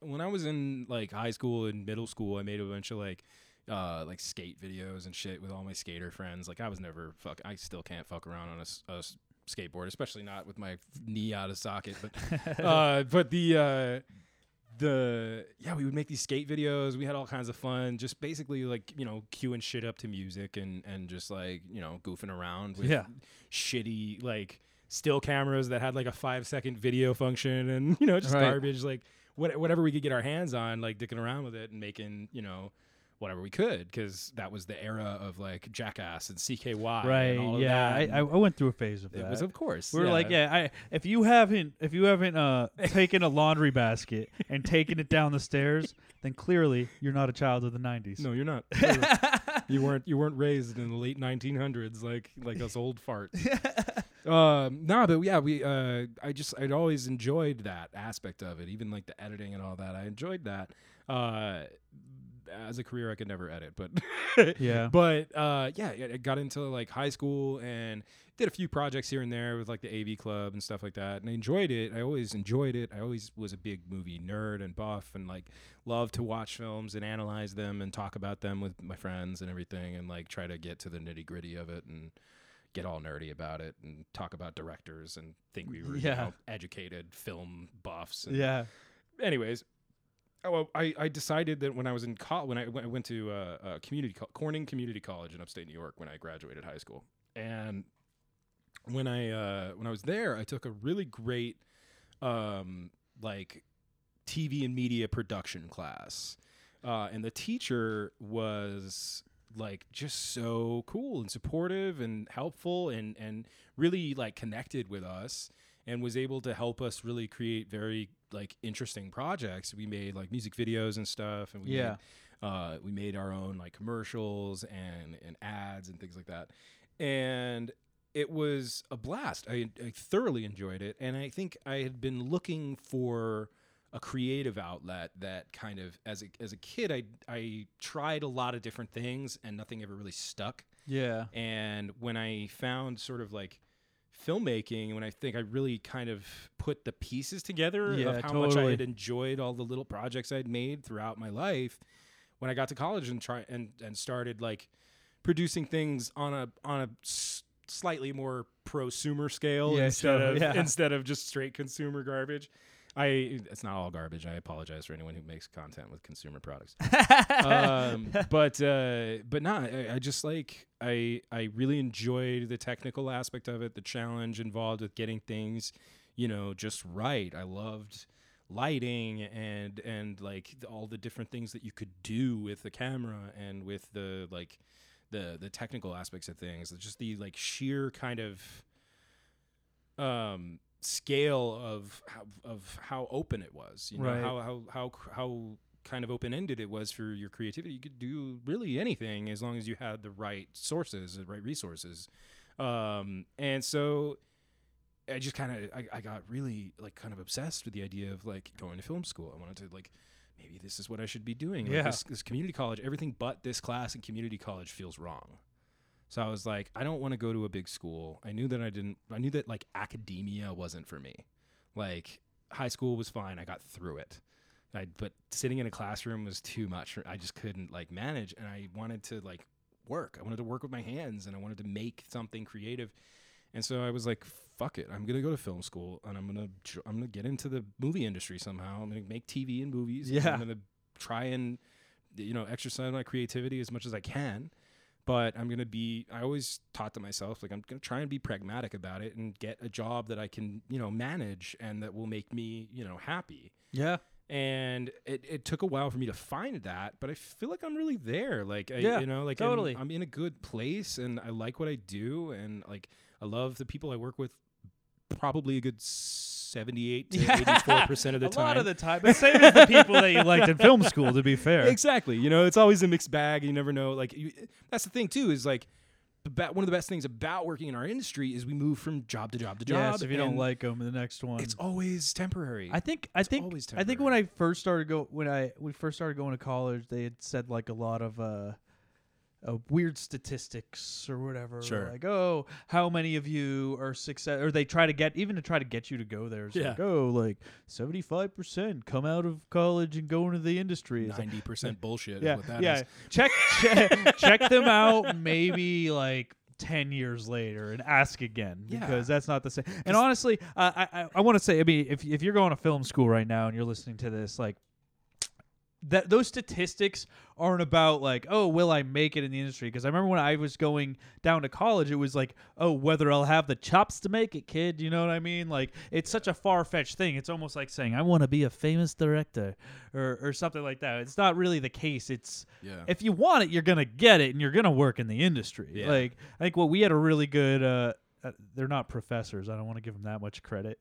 when I was in like high school and middle school, I made a bunch of like uh like skate videos and shit with all my skater friends. Like I was never fuck. I still can't fuck around on a skateboard, especially not with my knee out of socket. But uh, but the uh, the yeah, we would make these skate videos. We had all kinds of fun, just basically like you know queuing shit up to music and and just like you know goofing around with Yeah. shitty like still cameras that had like a five second video function and you know just Right. garbage like what, whatever we could get our hands on like dicking around with it and making you know whatever we could because that was the era of like jackass and cky right? and all of Yeah, that. I, I I went through a phase of it that. was of course we were like, yeah, I, if you haven't, if you haven't uh, taken a laundry basket and taken it down the stairs, then clearly you're not a child of the '90s. No, you're not. you weren't. You weren't raised in the late 1900s like like us old farts. um, no, but yeah, we. Uh, I just I'd always enjoyed that aspect of it, even like the editing and all that. I enjoyed that. Uh, as a career, I could never edit, but Yeah. But uh, yeah, I got into like high school and did a few projects here and there with like the AV Club and stuff like that, and I enjoyed it. I always enjoyed it. I always was a big movie nerd and buff, and like loved to watch films and analyze them and talk about them with my friends and everything, and like try to get to the nitty gritty of it and get all nerdy about it and talk about directors and think we were you know, educated film buffs. And Yeah. anyways, oh, I, I decided that when I was in college, when I, I went to uh, uh, community co- Corning Community College in upstate New York when I graduated high school, and when I uh, when I was there, I took a really great um, like TV and media production class, uh, and the teacher was like just so cool and supportive and helpful and and really like connected with us and was able to help us really create very like interesting projects. We made like music videos and stuff, and we Yeah. made, uh, we made our own like commercials and and ads and things like that, and it was a blast. I, I thoroughly enjoyed it, and I think I had been looking for a creative outlet that kind of as a as a kid I I tried a lot of different things and nothing ever really stuck. Yeah. And when I found sort of like filmmaking, when I think I really kind of put the pieces together Yeah, of how much I had enjoyed all the little projects I'd made throughout my life, when I got to college and try and and started like producing things on a on a s- slightly more prosumer scale Yeah, instead sure, of yeah. instead of just straight consumer garbage. I it's not all garbage. I apologize for anyone who makes content with consumer products um, but uh, but nah, I, I just like I I really enjoyed the technical aspect of it, the challenge involved with getting things, you know, just right. I loved lighting and and like all the different things that you could do with the camera and with the like the the technical aspects of things. Just the like sheer kind of um scale of how, of how open it was you know Right. how how how how kind of open ended it was for your creativity. You could do really anything as long as you had the right sources, the right resources. Um, and so I just kind of I, I got really like kind of obsessed with the idea of like going to film school. I wanted to like maybe this is what I should be doing. Like, Yeah. this, this community college, everything but this class in community college feels wrong. So I was like, I don't want to go to a big school. I knew that I didn't. I knew that like academia wasn't for me. Like high school was fine. I got through it. I, but sitting in a classroom was too much. I just couldn't like manage, and I wanted to like work. I wanted to work with my hands, and I wanted to make something creative. And so I was like, "Fuck it! I'm gonna go to film school, and I'm gonna I'm gonna get into the movie industry somehow. I'm gonna make TV and movies. and Yeah. I'm gonna try and you know exercise my creativity as much as I can. But I'm gonna be. I always taught to myself like I'm gonna try and be pragmatic about it and get a job that I can you know manage and that will make me you know happy Yeah. and it, it took a while for me to find that but i feel like i'm really there like I, Yeah, you know like I'm- totally. I'm, in a good place and i like what i do and like i love the people i work with probably a good 78 to 84 percent of the a time A lot of the time. But same as the people that you liked in film school, to be fair. exactly. You know it's always a mixed bag. You never know. Like you, that's the thing too is like one of the best things about working in our industry is we move from job to job to job Yes, if you don't like them, the next one. it's always temporary. I think I think always I think when I first started go when I we first started going to college, they had said like a lot of uh, uh weird statistics or whatever. Sure. Like, oh, how many of you are success? Or they try to get even to try to get you to go there. It's like, Yeah. oh, like seventy five percent come out of college and go into the industry. 90% bullshit yeah, is what that yeah. is. Check, check check them out. Maybe like. 10 years later and ask again Yeah. because that's not the same and honestly uh, i i, I want to say i mean if, if you're going to film school right now and you're listening to this like that those statistics aren't about like oh will i make it in the industry? Because i remember when i was going down to college it was like oh whether i'll have the chops to make it kid you know what i mean? Like it's such a far-fetched thing. It's almost like saying i want to be a famous director or, or something like that. It's not really the case. It's Yeah. if you want it you're gonna get it and you're gonna work in the industry. Yeah. like i think what we had a really good uh uh, they're not professors. I don't want to give them that much credit.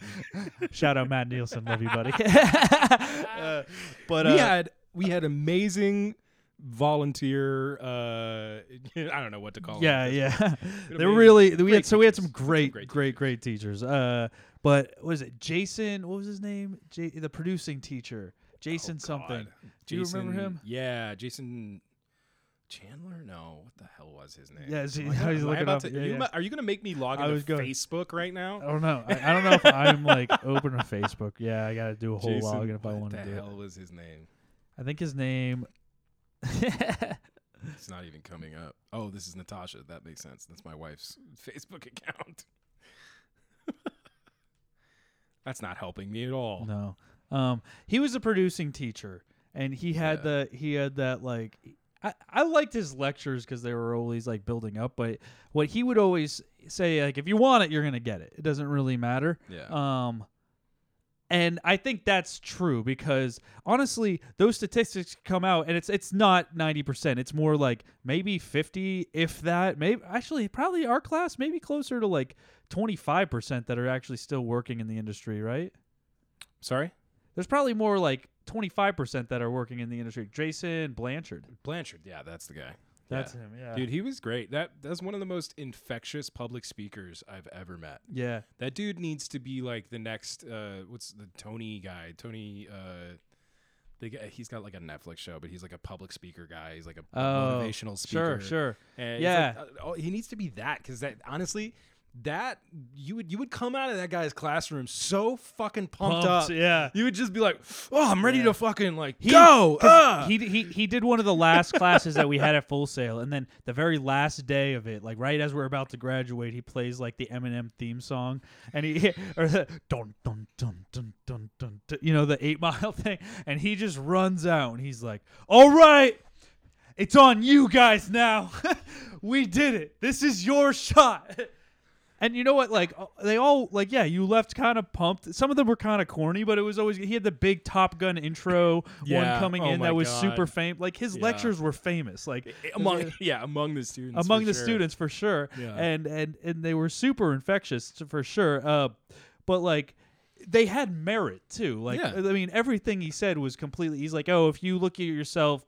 Shout out Matt Nielsen, love you, buddy. uh, but uh, we had we had amazing volunteer uh I don't know what to call yeah, them. yeah. Good They're really we great had so we had teachers. some great, Great great, great, teachers. Uh, but was it Jason? What was his name? J- the producing teacher, Jason Oh, something. God. Do you remember him? Yeah, Jason Chandler? No, what the hell was his name? Yeah, he- Am I how gonna- he's looking about up? to- Yeah, are, you, yeah. are you gonna make me log I into going- Facebook right now? I don't know. I, I don't know if I'm like open to Facebook. Yeah, I gotta do a whole Jason, login if I want to do it. What the hell was his name? I think his name. It's not even coming up. Oh, this is Natasha. That makes sense. That's my wife's Facebook account. That's not helping me at all. No. Um, he was a producing teacher, and he had Yeah. the he had that like. I, I liked his lectures because they were always like building up, but what he would always say like if you want it, you're gonna get it. It doesn't really matter. Yeah. Um, and I think that's true because honestly, those statistics come out, and it's it's not ninety percent. It's more like maybe fifty, if that. Maybe actually, probably our class, maybe closer to like twenty five percent that are actually still working in the industry, right? Sorry? There's probably more like 25% that are working in the industry. Jason Blanchard. Blanchard. Yeah, that's the guy. That's Yeah. him, yeah. Dude, he was great. That that's one of the most infectious public speakers I've ever met. Yeah. That dude needs to be like the next uh what's the Tony guy? Tony uh the guy, he's got like a Netflix show, but he's like a public speaker guy. He's like a, Oh, motivational speaker. Sure, sure. And Yeah. like, uh, oh, he needs to be that because that honestly, that you would you would come out of that guy's classroom so fucking pumped, Pumped, up. yeah. You would just be like, oh, I'm ready to fucking like He- go. 'cause ah!" He, he he did one of the last classes that we had at Full Sail, and then the very last day of it, like right as we're about to graduate, he plays like the Eminem theme song, and he or the dun dun dun dun dun dun, dun you know the Eight Mile thing, and he just runs out and he's like, "All right, it's on you guys now. we did it. This is your shot." And you know what? Like uh, they all like, yeah, you left kind of pumped. Some of them were kind of corny, but it was always he had the big Top Gun intro Yeah. one coming Oh in that was God. super famous. Like his Yeah. lectures were famous. Like among yeah among the students among the sure. students for sure. Yeah. And and and they were super infectious for sure. Uh, but like they had merit too. Like Yeah. I mean, everything he said was completely. He's like, oh, if you look at yourself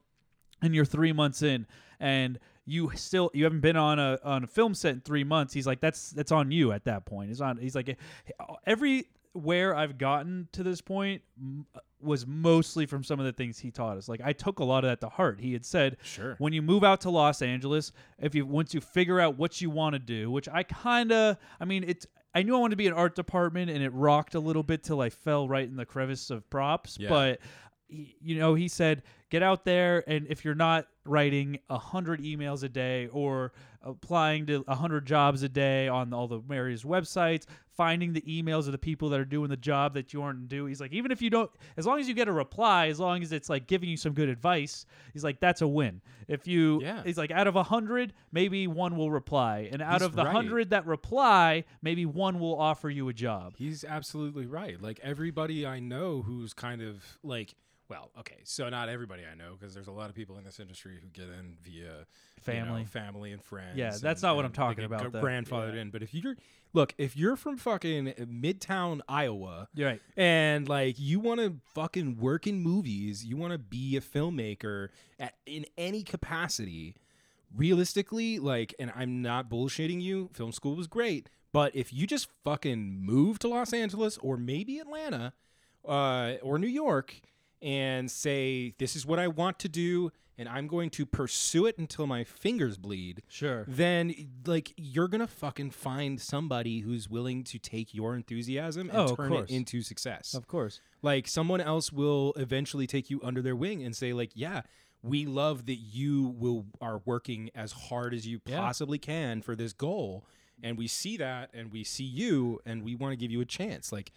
and you're three months in and you still you haven't been on a on a film set in three months, he's like, that's that's on you at that point. It's on. He's like, eh, everywhere I've gotten to this point uh, was mostly from some of the things he taught us. Like I took a lot of that to heart. He had said, Sure. when you move out to Los Angeles, if you once you figure out what you want to do, which I kind of, I mean, it's. I knew I wanted to be an art department, and it rocked a little bit till I fell right in the crevice of props. Yeah. But he- you know, he said, get out there, and if you're not writing a hundred emails a day or applying to a hundred jobs a day on all the various websites, finding the emails of the people that are doing the job that you aren't doing. He's like, even if you don't, as long as you get a reply, as long as it's like giving you some good advice, he's like, that's a win. If you, Yeah. he's like, out of a hundred, maybe one will reply, and out He's of the right. hundred that reply, maybe one will offer you a job. He's absolutely right. Like everybody I know who's kind of like, well, okay, so not everybody I know because there's a lot of people in this industry who get in via you know, Family. family and friends. Yeah, that's and- not what I'm talking about. Grandfathered Yeah. in, but if you're look, if you're from fucking Midtown Iowa, right. and like you want to fucking work in movies, you want to be a filmmaker at, in any capacity. Realistically, like, and I'm not bullshitting you. Film school was great, but if you just fucking move to Los Angeles or maybe Atlanta uh, or New York and say this is what I want to do, and I'm going to pursue it until my fingers bleed Sure. then like you're gonna fucking find somebody who's willing to take your enthusiasm and Oh, turn it into success. Of course. Like someone else will eventually take you under their wing and say like, yeah, we love that you will are working as hard as you Yeah. possibly can for this goal, and we see that, and we see you, and we want to give you a chance. Like,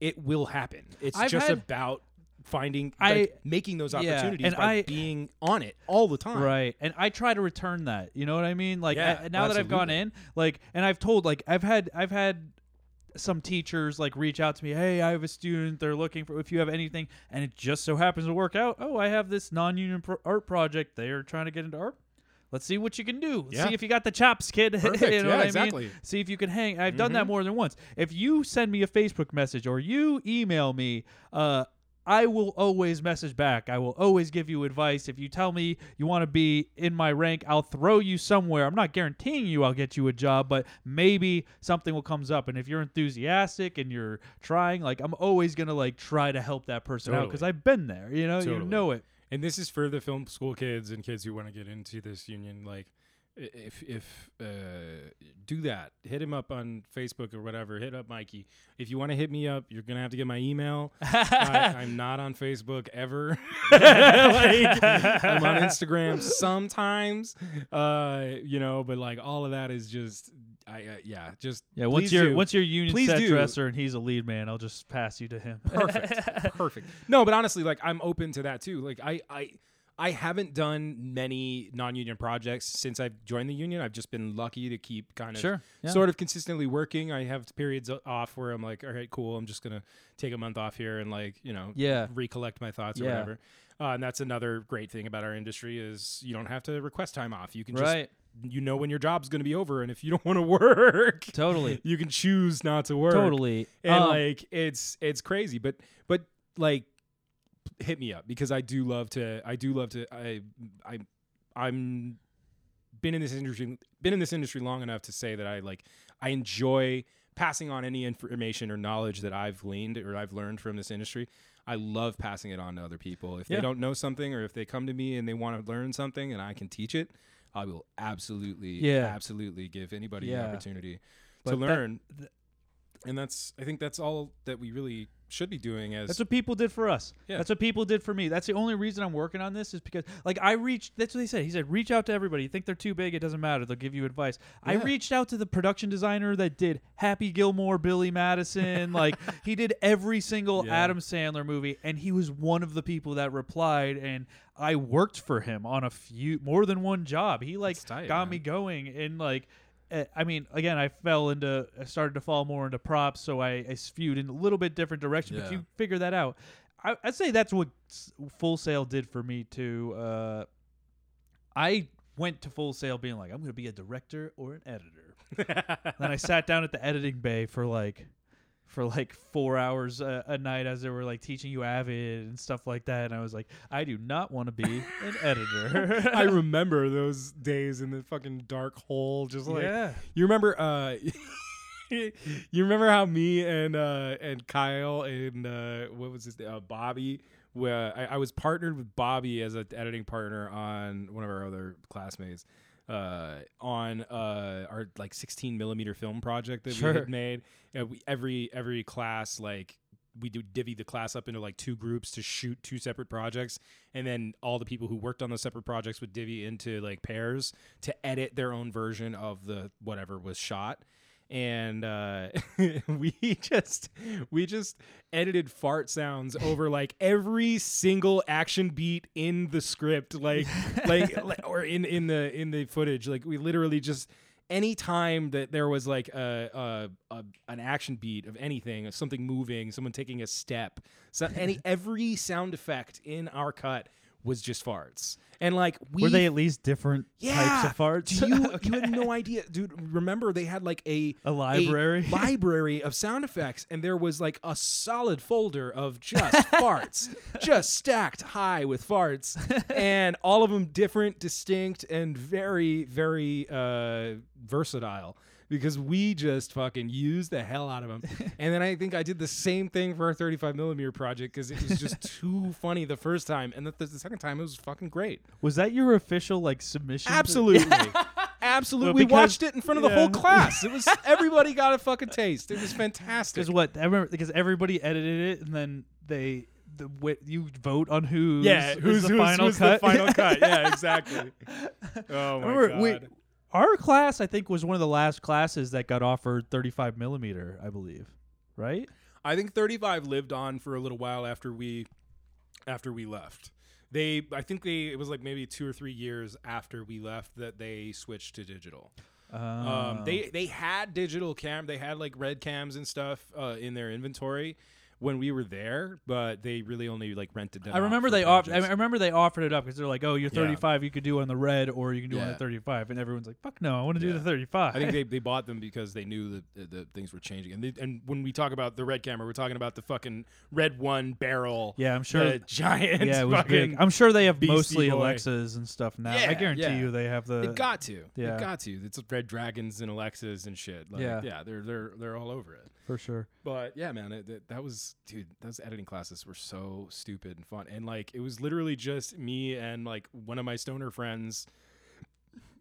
it will happen. It's I've just had- about finding, I- like, making those yeah, opportunities and by I- being on it all the time. Right. And I try to return that. You know what I mean? Like Yeah, I- now that I've gone in, like and I've told like I've had I've had some teachers like reach out to me, "Hey, I have a student. They're looking for if you have anything." And it just so happens to work out. Oh, I have this non-union pro- art project. They are trying to get into art. Let's see what you can do. Yeah. See if you got the chops, kid. You know Yeah, what I exactly. mean? See if you can hang. I've done that Mhm. more than once. If you send me a Facebook message or you email me, uh, I will always message back. I will always give you advice. If you tell me you want to be in my rank, I'll throw you somewhere. I'm not guaranteeing you I'll get you a job, but maybe something will comes up. And if you're enthusiastic and you're trying, like I'm always gonna like try to help that person out because I've been there. You know, you know it. and this is for the film school kids and kids who want to get into this union like if if uh, do that. Hit him up on facebook or whatever. Hit up mikey. If you want to hit me up you're gonna have to get my email. I, i'm not on facebook ever. Like, i'm on instagram sometimes uh you know but like all of that is just i uh, yeah just Yeah, once your you're do. once you're union Please set do. dresser? And he's a lead man, I'll just pass you to him. perfect. Perfect. No but honestly like i'm open to that too. Like i i i haven't done many non-union projects since i've joined the union i've just been lucky to keep kind of Sure, yeah. sort of consistently working i have periods off where i'm like all right cool i'm just gonna take a month off here and like you know Yeah. recollect my thoughts or Yeah. whatever uh, and that's another great thing about our industry is you don't have to request time off you can right. just you know when your job's going to be over and if you don't want to work Totally. you can choose not to work Totally. and Um, like it's it's crazy but but like hit me up because i do love to i do love to i i i'm been in this industry been in this industry long enough to say that i like i enjoy passing on any information or knowledge that i've gleaned or i've learned from this industry i love passing it on to other people if Yeah. they don't know something or if they come to me and they want to learn something and i can teach it i will absolutely Yeah. absolutely give anybody Yeah. the opportunity But to that- learn and that's i think that's all that we really should be doing as That's what people did for us. Yeah. That's what people did for me. That's the only reason I'm working on this is because like I reached that's what he said. He said reach out to everybody. You think they're too big, it doesn't matter. They'll give you advice. I reached out to the production designer that did Happy Gilmore, Billy Madison, like he did every single Yeah. Adam Sandler movie and he was one of the people that replied and I worked for him on a few more than one job. He like tight, got man. me going and like I mean, again, I fell into, I started to fall more into props, so I, I skewed in a little bit different direction. But Yeah. you figure that out. I, I'd say that's what s- Full Sail did for me too. Uh, I went to Full Sail being like, I'm going to be a director or an editor. then I sat down at the editing bay for like, for like four hours a, a night as they were like teaching you Avid and stuff like that. And I was like, I do not want to be an editor. I remember those days in the fucking dark hole, just like yeah. you remember. uh You remember how me and uh and Kyle and uh what was his name? Uh, Bobby where I, I was partnered with Bobby as an editing partner on one of our other classmates uh, on uh, our like 16 millimeter film project that we had made. Uh, we, every every class like we do divvy the class up into like two groups to shoot two separate projects, and then all the people who worked on those separate projects would divvy into like pairs to edit their own version of the whatever was shot and uh, we just we just edited fart sounds over like every single action beat in the script like like or in in the in the footage. Like we literally just any time that there was like a, a, a an action beat of anything something moving someone taking a step so any every sound effect in our cut was just farts and like we Were they at least different yeah. types of farts? Do you you had no idea, dude? Remember they had like a A library? library of sound effects, and there was like a solid folder of just farts, just stacked high with farts, and all of them different, distinct, and very very uh, versatile. Because we just fucking used the hell out of them, and then I think I did the same thing for our 35 millimeter project because it was just too funny the first time, and the, the second time it was fucking great. Was that your official like submission? Absolutely. Absolutely. Well, we watched it in front of the whole class. It was everybody got a fucking taste. It was fantastic. Because what? I remember because everybody edited it and then they the you vote on who's yeah, who's the who's- final who's cut. the final cut? Yeah, exactly. Oh my god. we, our class I think was one of the last classes that got offered 35 millimeter, I believe. Right? I think 35 lived on for a little while after we after we left. They I think they it was like maybe 2 or 3 years after we left that they switched to digital. Um, Oh. they they had digital cam, they had like red cams and stuff uh, in their inventory when we were there, but they really only like rented them. I remember they offered. I remember they offered it up because they're like, "Oh, you're Yeah. 35. You could do on the red, or you can do on the 35." And everyone's like, "Fuck no, I want to do the 35." I think they, they bought them because they knew that the, the things were changing. And they, and when we talk about the red camera, we're talking about the fucking red one barrel. Yeah, I'm sure- giant. yeah, it was fucking, big. I'm sure they have mostly Boy. Alexas and stuff now. I guarantee yeah. you they have the. They've got to. yeah. They've got to. It's red dragons and Alexas and shit. Like, Yeah. yeah, they're they're they're all over it. For sure. But yeah, man, it, that, that was dude. Those editing classes were so stupid and fun, and like it was literally just me and like one of my stoner friends.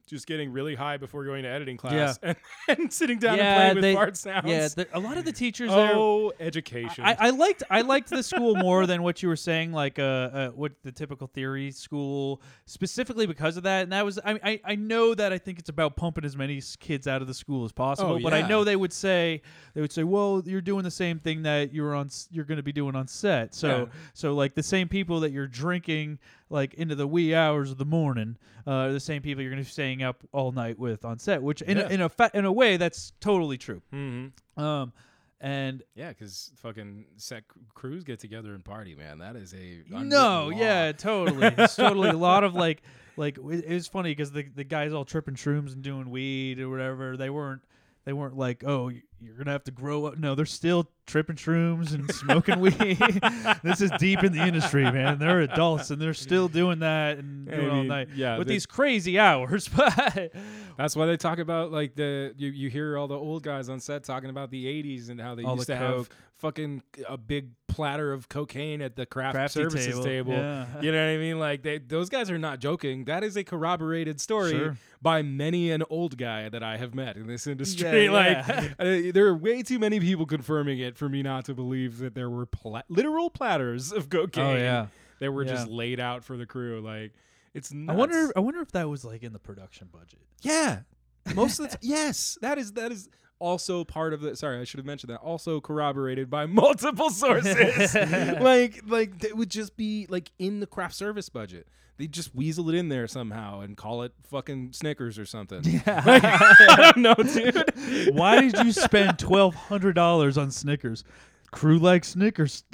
Just getting really high before going to editing class and, and sitting down Yeah, and playing with they- fart sounds. Yeah, the, a lot of the teachers there. oh, education. I, I liked I liked the school more than what you were saying, like uh, uh what the typical theory school, specifically because of that. And that was I I, I know that I think it's about pumping as many kids out of the school as possible. Oh, But I know they would say they would say, well, you're doing the same thing that you're on you're going to be doing on set. So Yeah. so like the same people that you're drinking like into the wee hours of the morning, uh, are the same people you're going to be staying up all night with on set. Which in Yeah. a, in a fa- in a way that's totally true. mm-hmm. Um, and Yeah, because fucking set crews get together and party, man. That is a No, yeah, totally. It's totally a lot of like, like it it was funny because the the guys all tripping shrooms and doing weed or whatever. They weren't, they weren't like, oh, you're gonna have to grow up. No, they're still tripping shrooms and smoking weed. this is deep in the industry, man. They're adults and they're still doing that and I doing all night yeah, with these crazy hours. But That's why they talk about like the you, you hear all the old guys on set talking about the '80s and how they All used the to have fucking a big platter of cocaine at the craft Crafty services table, table. yeah. You know what I mean? Like they, those guys are not joking. That is a corroborated story Sure. by many an old guy that I have met in this industry. Yeah, like yeah. Uh, there are way too many people confirming it for me not to believe that there were pla- literal platters of cocaine. Oh, yeah. that were just laid out for the crew. Like it's. Nuts. I wonder, I wonder if that was like in the production budget. Yeah, most of the time. yes, that is that is also part of the. Sorry, I should have mentioned that. Also corroborated by multiple sources. like like it would just be like in the craft service budget. They just weasel it in there somehow and call it fucking Snickers or something. Yeah, I don't know, dude. Why did you spend twelve hundred dollars on Snickers? Crew like Snickers.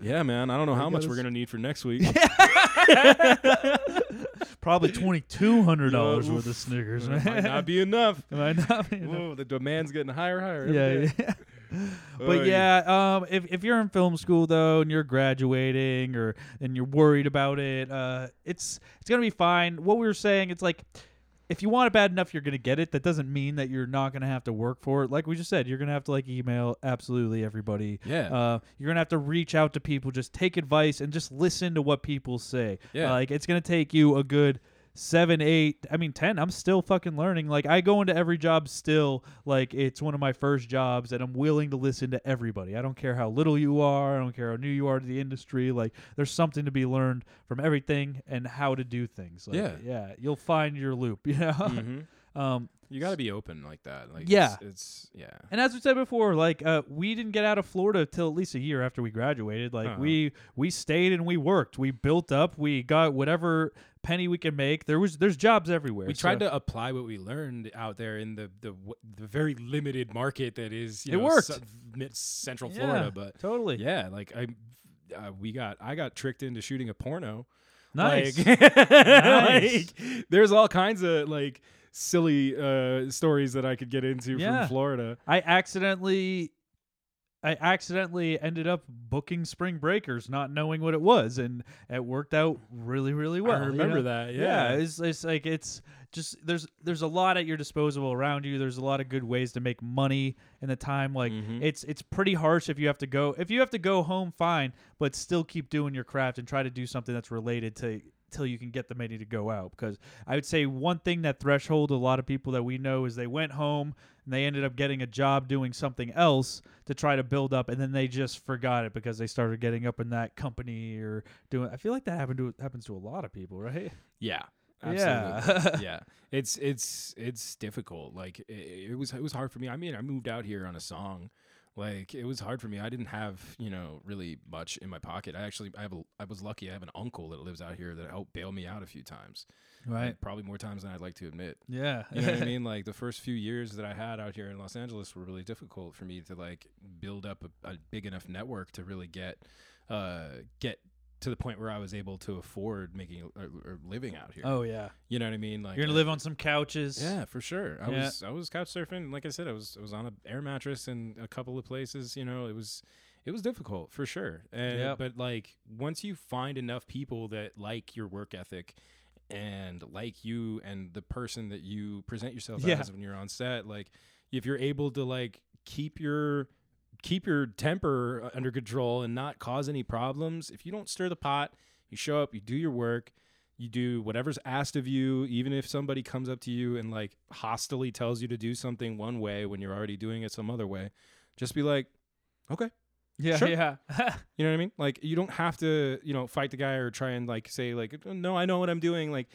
Yeah, man. I don't know how much we're gonna need for next week. Probably twenty two hundred dollars worth of. Snickers, It might not be enough. Might not be enough. Whoa, the demand's getting higher, higher. yeah, yeah. but yeah, um, if if you're in film school though and you're graduating or and you're worried about it, uh, it's it's gonna be fine. What we were saying, it's like if you want it bad enough, you're gonna get it. That doesn't mean that you're not gonna have to work for it. Like we just said, you're gonna have to like email absolutely everybody. Yeah. Uh, you're gonna have to reach out to people, just take advice and just listen to what people say. Yeah. Like it's gonna take you a good seven, eight, I mean ten. I'm still fucking learning. Like I go into every job still like it's one of my first jobs, and I'm willing to listen to everybody. I don't care how little you are. I don't care how new you are to the industry. Like there's something to be learned from everything and how to do things. Like, Yeah. yeah. You'll find your loop. You know. Mhm. um, You got to be open like that. Like Yeah. it's, it's yeah. and as we said before, like uh, we didn't get out of Florida till at least a year after we graduated. Like Uh-huh. we we stayed and we worked. We built up. We got whatever penny we can make. There was there's jobs everywhere. We tried to apply what we learned out there in the the the very limited market that is you It know, worked. su- central Yeah, Florida. But totally yeah, like I, uh, we got I got tricked into shooting a porno. nice. Like, Nice. like, there's all kinds of like silly uh, stories that I could get into Yeah. from Florida. I accidentally I accidentally ended up booking Spring Breakers, not knowing what it was, and it worked out really, really well. I you remember know? that. Yeah, Yeah. it's, it's like it's just there's there's a lot at your disposal around you. There's a lot of good ways to make money in the time. Like Mhm. it's it's pretty harsh if you have to go if you have to go home, fine, but still keep doing your craft and try to do something that's related to till you can get the money to go out. Because I would say one thing that threshold a lot of people that we know is they went home and they ended up getting a job doing something else to try to build up, and then they just forgot it because they started getting up in that company or doing. I feel like that happened to happens to a lot of people, right? Yeah. Yeah. Yeah. It's it's it's difficult. Like it, it was it was hard for me. I mean, I moved out here on a song. Like it was hard for me. I didn't have, you know, really much in my pocket. I actually I have a I was lucky. I have an uncle that lives out here that helped bail me out a few times. And probably more times than I'd like to admit. Yeah. You know what I mean? Like the first few years that I had out here in Los Angeles were really difficult for me to like build up a, a big enough network to really get uh get to the point where I was able to afford making or, or living out here. Oh yeah. You know what I mean? Like You're gonna uh, live on some couches. Yeah, for sure. I Yeah. was I was couch surfing. Like I said, I was I was on a air mattress in a couple of places. You know, it was it was difficult for sure. And Yep. but like once you find enough people that like your work ethic and like you and the person that you present yourself Yeah. as when you're on set, like if you're able to like keep your keep your temper uh, under control and not cause any problems, if you don't stir the pot, you show up, you do your work, you do whatever's asked of you, even if somebody comes up to you and like hostily tells you to do something one way when you're already doing it some other way, just be like, okay. Yeah. Sure. Yeah. You know what I mean? Like you don't have to, you know, fight the guy or try and like say like, no, I know what I'm doing. Like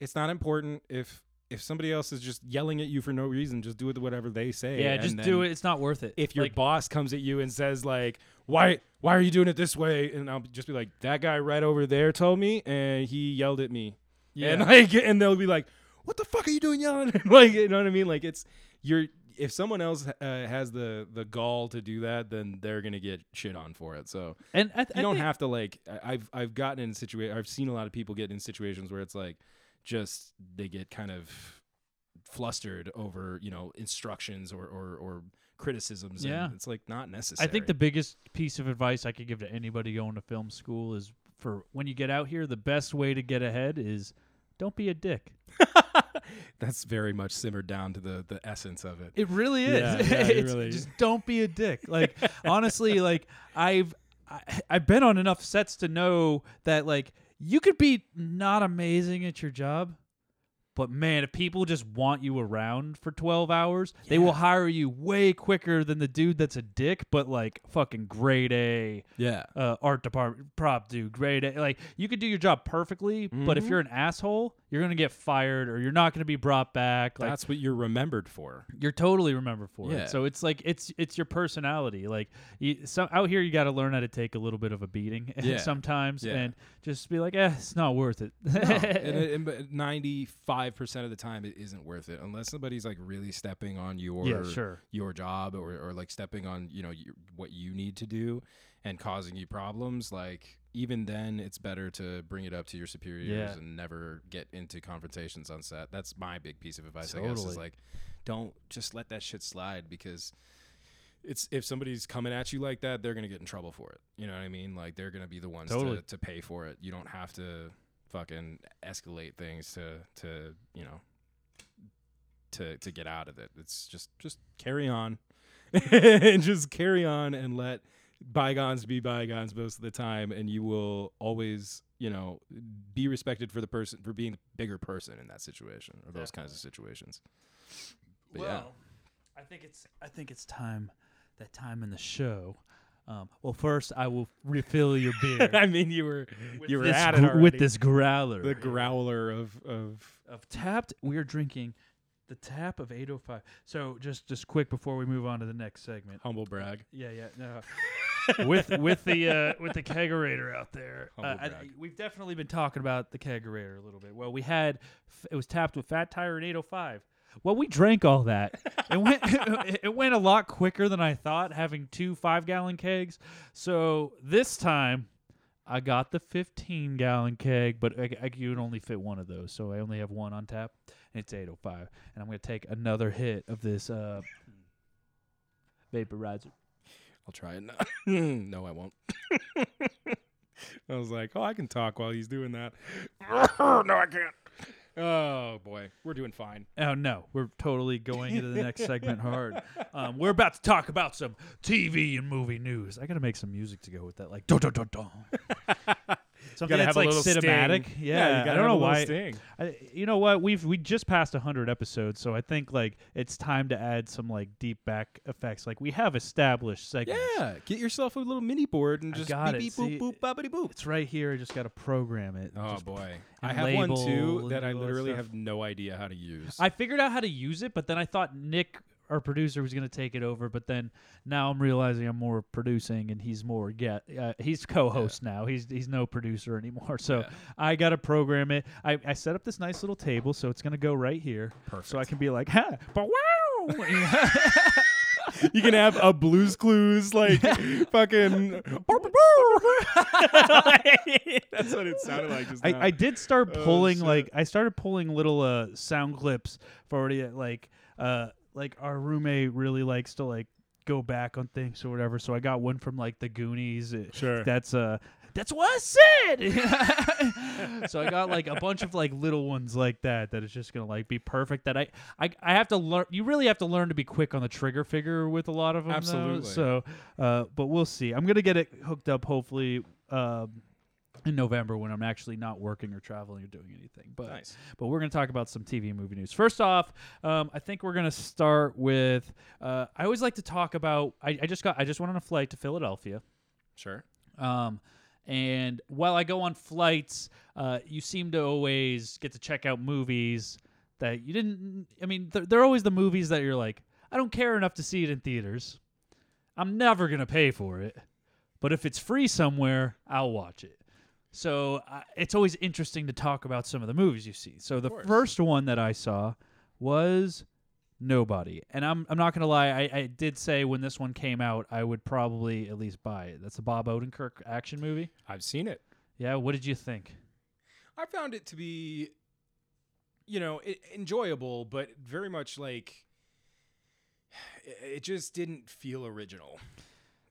it's not important if if somebody else is just yelling at you for no reason, just do it whatever they say. yeah. and Just do it. It's not worth it. If your Like, boss comes at you and says like, why why are you doing it this way? And I'll just be like, that guy right over there told me, and he yelled at me. yeah. And like, and they'll be like, "What the fuck are you doing yelling?" like, you know what I mean? Like, it's you're if someone else uh, has the the gall to do that, then they're gonna get shit on for it. So and I, you don't have to like. I've I've gotten in situation. I've seen a lot of people get in situations where it's like, just they get kind of flustered over you know instructions or or, or criticisms. Yeah. and it's like not necessary. I think the biggest piece of advice I could give to anybody going to film school is for when you get out here, the best way to get ahead is don't be a dick. that's very much simmered down to the the essence of it. It really is. Yeah, yeah, it really- just don't be a dick. Like honestly, like I've I, I've been on enough sets to know that like you could be not amazing at your job, but man, if people just want you around for 12 hours, they will hire you way quicker than the dude that's a dick but like fucking grade A Yeah. uh, art department prop dude grade A. like you could do your job perfectly but if Mhm. you're an asshole you're gonna get fired or you're not gonna be brought back like That's what you're remembered for. you're totally remembered for Yeah. it so it's like it's it's your personality like you, so out here you got to learn how to take a little bit of a beating Yeah. sometimes Yeah. and just be like eh it's not worth it and ninety-five percent of the time, it isn't worth it unless somebody's like really stepping on your yeah sure your job or, or like stepping on you know your, what you need to do and causing you problems. Like even then, it's better to bring it up to your superiors Yeah. and never get into confrontations on set. That's my big piece of advice. I guess is like don't just let that shit slide because it's if somebody's coming at you like that, they're gonna get in trouble for it. You know what I mean? Like they're gonna be the ones Totally. to, to pay for it. You don't have to fucking escalate things to to you know to to get out of it. It's just just carry on and just carry on and let bygones be bygones most of the time and you will always you know be respected for the person for being the bigger person in that situation or those kinds of situations but well, I think it's I think it's time that time in the show. Um, well, first I will refill your beer i mean you were you were at it gr- already. with this growler the growler of of of tapped. We are drinking the tap of 805. So just just quick before we move on to the next segment. humble brag Yeah, yeah, no. with with the uh, with the kegerator out there, uh, I- we've definitely been talking about the kegerator a little bit. Well, we had it was tapped with Fat Tire and 805. Well, we drank all that. It went it went a lot quicker than I thought, having two five gallon kegs. So this time. I got the 15 gallon keg, but I, I could only fit one of those, so I only have one on tap. It's 805, and I'm gonna take another hit of this uh, vaporizer. i'll try it now no i won't i was like oh i can talk while he's doing that no i can't oh boy we're doing fine Oh no, we're totally going into the next segment hard. Um, we're about to talk about some TV and movie news. I gotta make some music to go with that, like dun dun dun dun. Something gotta that's have a like little cinematic. sting. Yeah, you gotta I don't know why. I, you know what? We've we just passed hundred episodes, so I think like it's time to add some like deep back effects. Like we have established segments. Yeah, get yourself a little mini board and I just beep, beep, See, boop boop boppity boop. It's right here. I just got to program it. Oh boy, I have one too that I do all that literally have no idea how to use. I figured out how to use it, but then I thought Nick, our producer, was going to take it over. But then now I'm realizing I'm more producing, and he's more get. Uh, he's co-host now. He's he's no producer anymore. So Yeah. I got to program it. I, I set up this nice little table, so it's going to go right here. Perfect. So I can be like, ha, but wow. you can have a Blues Clues like fucking. That's what it sounded like. I, I did start Oh, pulling shit. like I started pulling little uh sound clips for already like uh like our roommate really likes to like go back on things or whatever. So I got one from like the Goonies. Sure. That's uh that's what I said. so I got like a bunch of like little ones like that that is just gonna like be perfect. That I I, I have to learn. You really have to learn to be quick on the trigger figure with a lot of them. though. Absolutely. So, uh, but we'll see. I'm gonna get it hooked up hopefully. Um, in November when I'm actually not working or traveling or doing anything. But Nice. but we're going to talk about some TV and movie news. First off, um, I think we're going to start with. Uh, I always like to talk about. I, I just got. I just went on a flight to Philadelphia. Sure. Um, and while I go on flights, uh, you seem to always get to check out movies that you didn't. I mean, they're, they're always the movies that you're like, I don't care enough to see it in theaters. I'm never gonna pay for it, but if it's free somewhere, I'll watch it. So uh, it's always interesting to talk about some of the movies you see. So the first one that I saw was Nobody, and I'm I'm not gonna lie. I, I did say when this one came out, I would probably at least buy it. That's the Bob Odenkirk action movie. I've seen it. Yeah, what did you think? I found it to be, you know, i enjoyable, but very much like it it just didn't feel original.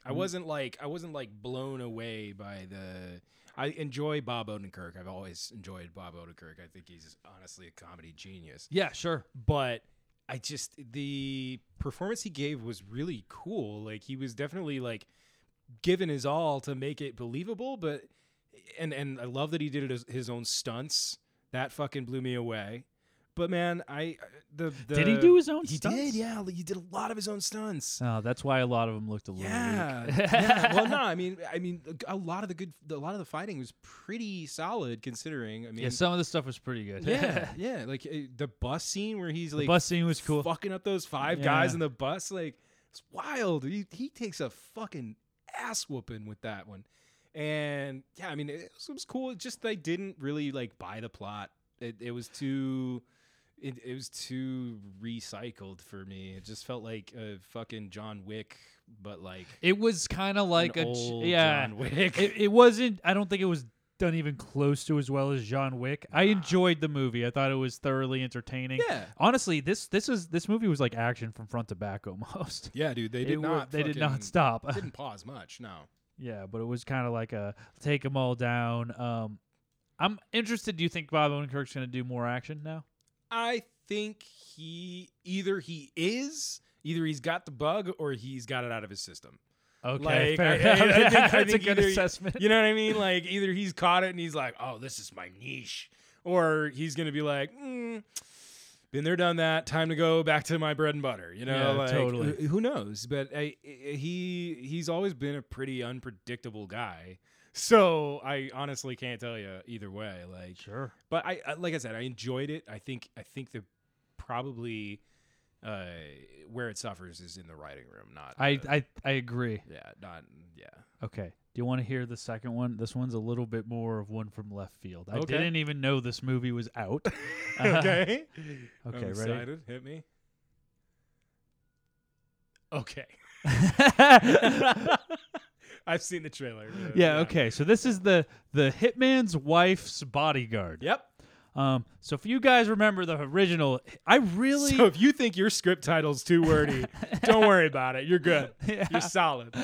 I Mm. wasn't like I wasn't like blown away by the. I enjoy Bob Odenkirk. I've always enjoyed Bob Odenkirk. I think he's honestly a comedy genius. Yeah, sure. But I just the performance he gave was really cool. Like he was definitely like given his all to make it believable. But and and I love that he did it as his own stunts. That fucking blew me away. But man, I the, the Did he do his own stunts? He stunts? did, yeah. He did a lot of his own stunts. Oh, that's why a lot of them looked a little Yeah, yeah. Well, no, I mean, I mean, a lot of the good, a lot of the fighting was pretty solid considering. I mean, yeah, some of the stuff was pretty good. yeah, yeah. Like uh, the bus scene where he's the like bus scene was cool. fucking up those five guys in the bus. Like it's wild. He he takes a fucking ass whooping with that one. And yeah, I mean it was, it was cool. It just they didn't really like buy the plot. It it was too it, it was too recycled for me. It just felt like a fucking John Wick, but like It was kind of like a yeah. John Wick. It, it wasn't. I don't think it was done even close to as well as John Wick. I enjoyed the movie. I thought it was thoroughly entertaining. Yeah. Honestly, this this is this movie was like action from front to back almost. Yeah, dude, they did wa- not. they did not stop. didn't pause much. No. yeah, but it was kind of like a take them all down. Um, I'm interested. Do you think Bob Odenkirk's going to do more action now? I think he either he is either he's got the bug or he's got it out of his system. Okay, Like, fair I- I- I think- I That's a good either- assessment. You know what I mean? Like either he's caught it and he's like, "Oh, this is my niche," or he's gonna be like, mm, "Been there, done that. Time to go back to my bread and butter." You know, Yeah, like, totally. Who knows? But he he's always been a pretty unpredictable guy. So I honestly can't tell you either way. Like, Sure. but I, I like I said, I enjoyed it. I think I think the probably uh, where it suffers is in the writing room, not I, the- I I agree. yeah, not yeah. Okay. Do you want to hear the second one? This one's a little bit more of one from left field. I Okay. didn't even know this movie was out. okay. Okay, ready? Hit me. Okay. I've seen the trailer. but, yeah, okay. So this is the the hitman's wife's bodyguard. Yep. Um so if you guys remember the original, I really So if you think your script title's too wordy, don't worry about it. You're good. Yeah. You're solid.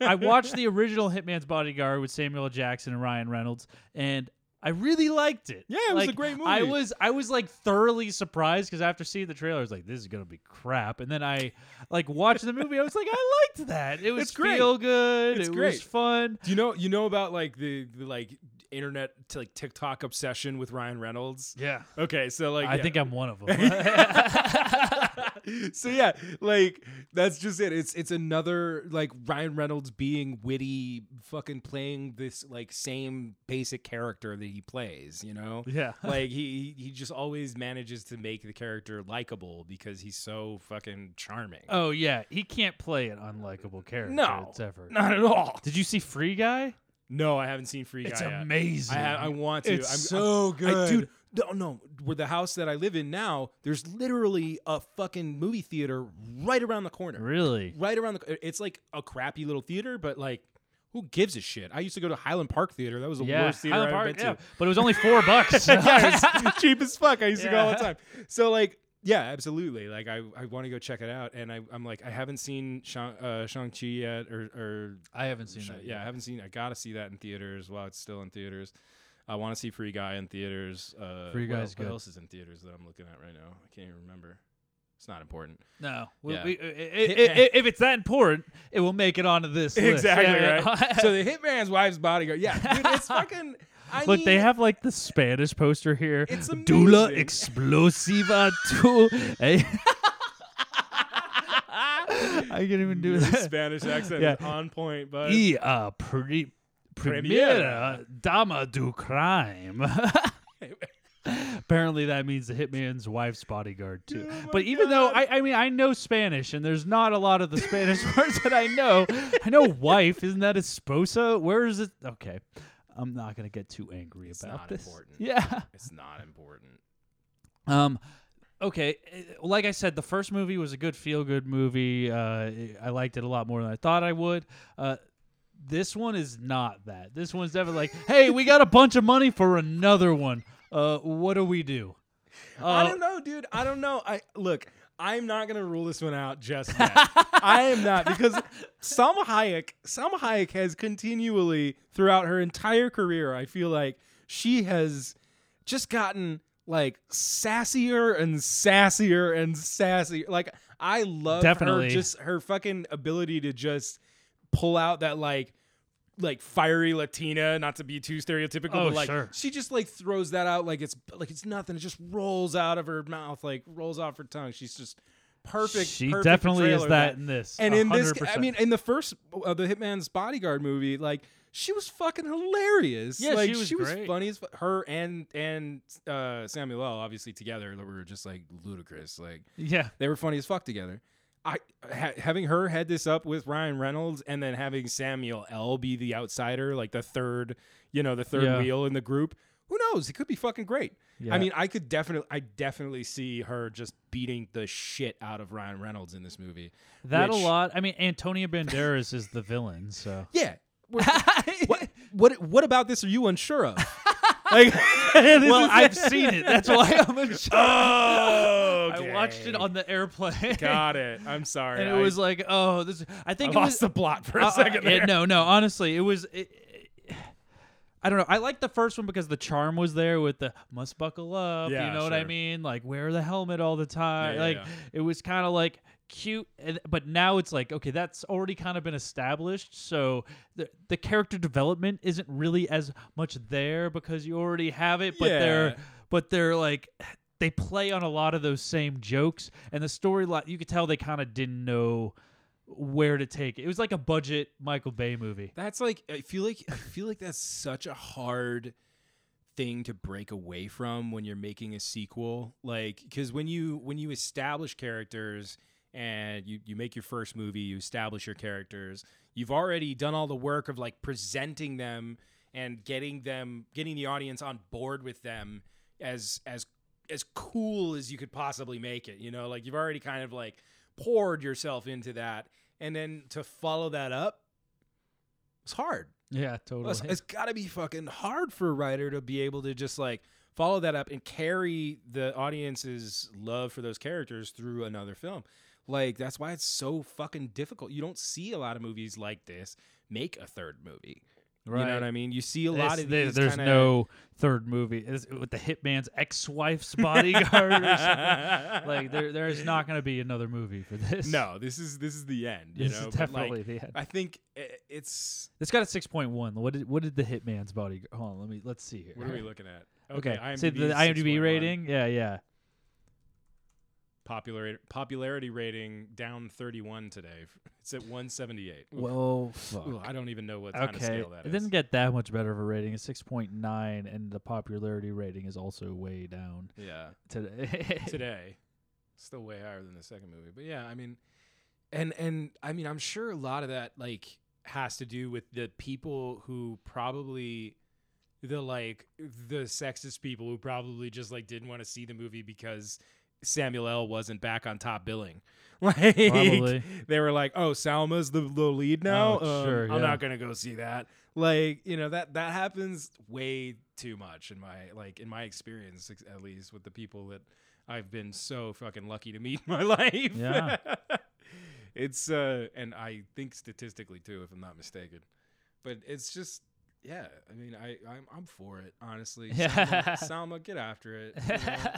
I watched the original Hitman's Bodyguard with Samuel L. Jackson and Ryan Reynolds, and I really liked it. Yeah, it was a great I movie. was I was like thoroughly surprised because after seeing the trailer, I was like, "This is gonna be crap." And then I like watched the movie. I was like, "I liked that. It was It's great. feel good. It's it great. was fun." Do you know you know about like the, the like internet to like TikTok obsession with Ryan Reynolds? Yeah, Okay, so like I yeah. think I'm one of them. so yeah, like that's just it. It's it's another like Ryan Reynolds being witty, fucking playing this like same basic character that he plays. You know, yeah, like he he just always manages to make the character likable because he's so fucking charming. oh yeah, he can't play an unlikable character. no, it's ever. not at all. Did you see Free Guy? No, I haven't seen Free Guy. It's yet. amazing. I ha- I want to. It's I'm, so I'm- I- good. dude. No, no. Where the house that I live in now, there's literally a fucking movie theater right around the corner. Really? Right around the. It's like a crappy little theater, but like, who gives a shit? I used to go to Highland Park Theater. That was the Yeah, worst theater Highland I've Park, been yeah. to. but it was only four bucks. yeah, it's cheap as fuck. I used to go all the time. So like, yeah, absolutely. Like, I, I want to go check it out, and I, I'm like, I haven't seen Shang uh, Chi yet, or or I haven't seen that. yeah, I haven't seen. I gotta see that in theaters while it's still in theaters. I want to see Free Guy in theaters. Uh, Free what Guy's else, good. What else is in theaters that I'm looking at right now? I can't even remember. It's not important. No. We, Yeah. we, i- i- i- if it's that important, it will make it onto this list. Exactly Yeah, yeah. right. so the Hitman's wife's bodyguard. Yeah, dude, it's fucking. I Look, they have like the Spanish poster here. It's Dula explosiva tu. Eh? I can't even do your that. Spanish accent Yeah. is on point, but Y uh, pri- primera dama du crime. Apparently, that means the hitman's wife's bodyguard too. Oh but even though I, I mean, I know Spanish, and there's not a lot of the Spanish words that I know. I know wife. Isn't that esposa? Where is it? Okay, I'm not gonna get too angry It's about not this. important. Yeah. it's not important. Um. Okay, eh, like I said, the first movie was a good feel-good movie. Uh, I liked it a lot more than I thought I would. Uh, this one is not that. This one's definitely like, hey, we got a bunch of money for another one. Uh, what do we do? I Uh, don't know, dude. I don't know. I look. I'm not gonna rule this one out just yet. I am not because Salma Hayek. Salma Hayek has continually throughout her entire career. I feel like she has just gotten like sassier and sassier and sassier. Like I love Definitely. her just her fucking ability to just pull out that like like fiery Latina, not to be too stereotypical, Oh, but like sure. she just like throws that out like it's like it's nothing. It just rolls out of her mouth, like rolls off her tongue. She's just perfect. She perfect definitely is that in this. And in this, 100%. I mean, in the first uh, the Hitman's Bodyguard movie, like she was fucking hilarious. Yeah, like, she was great. funny as fu- her and and uh, Samuel L. Obviously together, they were just like ludicrous. Like yeah, they were funny as fuck together. I ha- having her head this up with Ryan Reynolds and then having Samuel L be the outsider, like the third, you know, the third Yeah. wheel in the group. Who knows? It could be fucking great. Yeah. I mean, I could definitely, I definitely see her just beating the shit out of Ryan Reynolds in this movie. that which- a lot. I mean, Antonio Banderas is the villain, so Yeah. What- what what about this are you unsure of? Like, well, I've seen it. That's why I'm unsure. Oh, I watched it on the airplane. Got it. I'm sorry. and it I- was like, oh, this. I I think it lost was the plot for a Uh, uh, second there. no, no. Honestly, it was. It, it- I don't know. I like the first one because the charm was there with the must buckle up. Yeah, you know what I mean? Like wear the helmet all the time. Yeah, yeah, like it was kind of like cute, but now it's like okay, that's already kind of been established. So the the character development isn't really as much there because you already have it. But Yeah. they're but they're like they play on a lot of those same jokes, and the storyline you could tell they kind of didn't know where to take it. It was like a budget Michael Bay movie. That's like I feel like I feel like that's such a hard thing to break away from when you're making a sequel. Like cuz when you when you establish characters and you you make your first movie, you establish your characters, you've already done all the work of like presenting them and getting them getting the audience on board with them as as as cool as you could possibly make it, you know? Like you've already kind of like poured yourself into that and then to follow that up it's hard. Yeah, totally. It's, it's got to be fucking hard for a writer to be able to just like follow that up and carry the audience's love for those characters through another film. Like that's why it's so fucking difficult. You don't see a lot of movies like this make a third movie. You know what I mean? You see a lot This- of these. there's kinda- no third movie It's with the hitman's ex-wife's bodyguard. Like there, there is not going to be another movie for this. No, this is this is the end. You this know, is But, like, definitely the end. I think it's. It's got a six point one. What did what did the hitman's bodyguard? Hold on, let me let's see here. What are we looking at? Okay, IMDb so the IMDb 6.1. rating, yeah, yeah. Popularity popularity rating down 31 today. It's at 178. Ooh. Well, fuck. Ooh, I don't even know what kind of Okay, scale that it is. didn't get that much better of a rating. It's six point nine, and the popularity rating is also way down yeah, today. today, still way higher than the second movie. But yeah, I mean, and and I mean, I'm sure a lot of that like has to do with the people who probably the like the sexist people who probably just like didn't want to see the movie because Samuel L wasn't back on top billing. Like Probably. they were like, "Oh, Salma's the, the lead now. Oh, Um, sure, I'm not gonna go see that." Like you know that that happens way too much in my like in my experience at least with the people that I've been so fucking lucky to meet in my life. Yeah. it's uh, and I think statistically too, if I'm not mistaken. But it's just. Yeah, I mean, I I'm, I'm for it, honestly. Yeah. Salma, Salma, get after it. you know?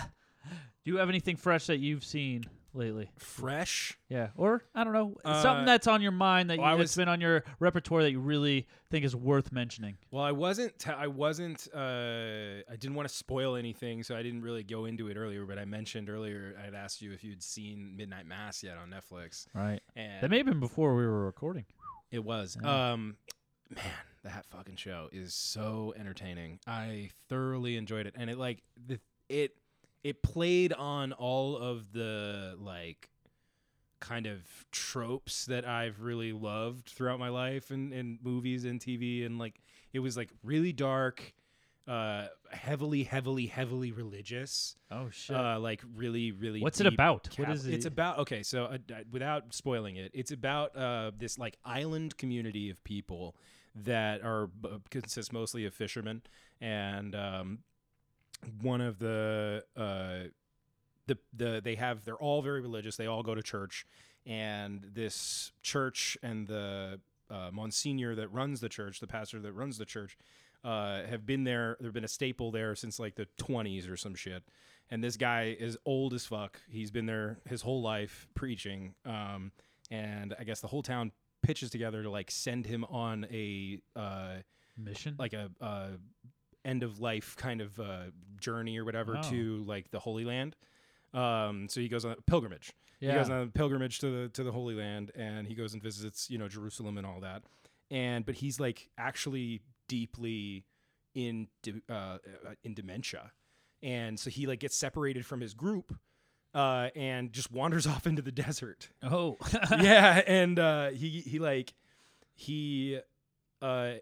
Do you have anything fresh that you've seen lately? Fresh. Yeah, or I don't know, Uh, something that's on your mind that you, well, I that's was- been on your repertoire that you really think is worth mentioning. Well, I wasn't. T- I wasn't. Uh, I didn't want to spoil anything, so I didn't really go into it earlier. But I mentioned earlier, I'd asked you if you'd seen Midnight Mass yet on Netflix, Right. and That may have been before we were recording. it was. Yeah. Um, man, that fucking show is so entertaining. I thoroughly enjoyed it, and it like the it it played on all of the like kind of tropes that I've really loved throughout my life and in movies and TV and like it was like really dark uh heavily heavily heavily religious Oh shit. uh like really really What's it about? What is it? It's about okay. So uh, uh, without spoiling it, it's about uh, this like island community of people that are b- consists mostly of fishermen, and um, one of the uh, the the they have they're all very religious. They all go to church, and this church and the uh, Monsignor that runs the church, the pastor that runs the church, uh, have been there. They've been a staple there since like the 20s or some shit. And this guy is old as fuck. He's been there his whole life preaching. Um, and I guess the whole town pitches together to like send him on a uh, Mission. like a uh, end of life kind of uh, journey or whatever Oh. to like the Holy Land. Um, so he goes on a pilgrimage. yeah. He goes on a pilgrimage to the to the Holy Land, and he goes and visits, you know, Jerusalem and all that. And but he's like actually deeply in de- uh, uh, in dementia, and so he like gets separated from his group, uh, and just wanders off into the desert. oh. yeah, and uh, he he like he uh,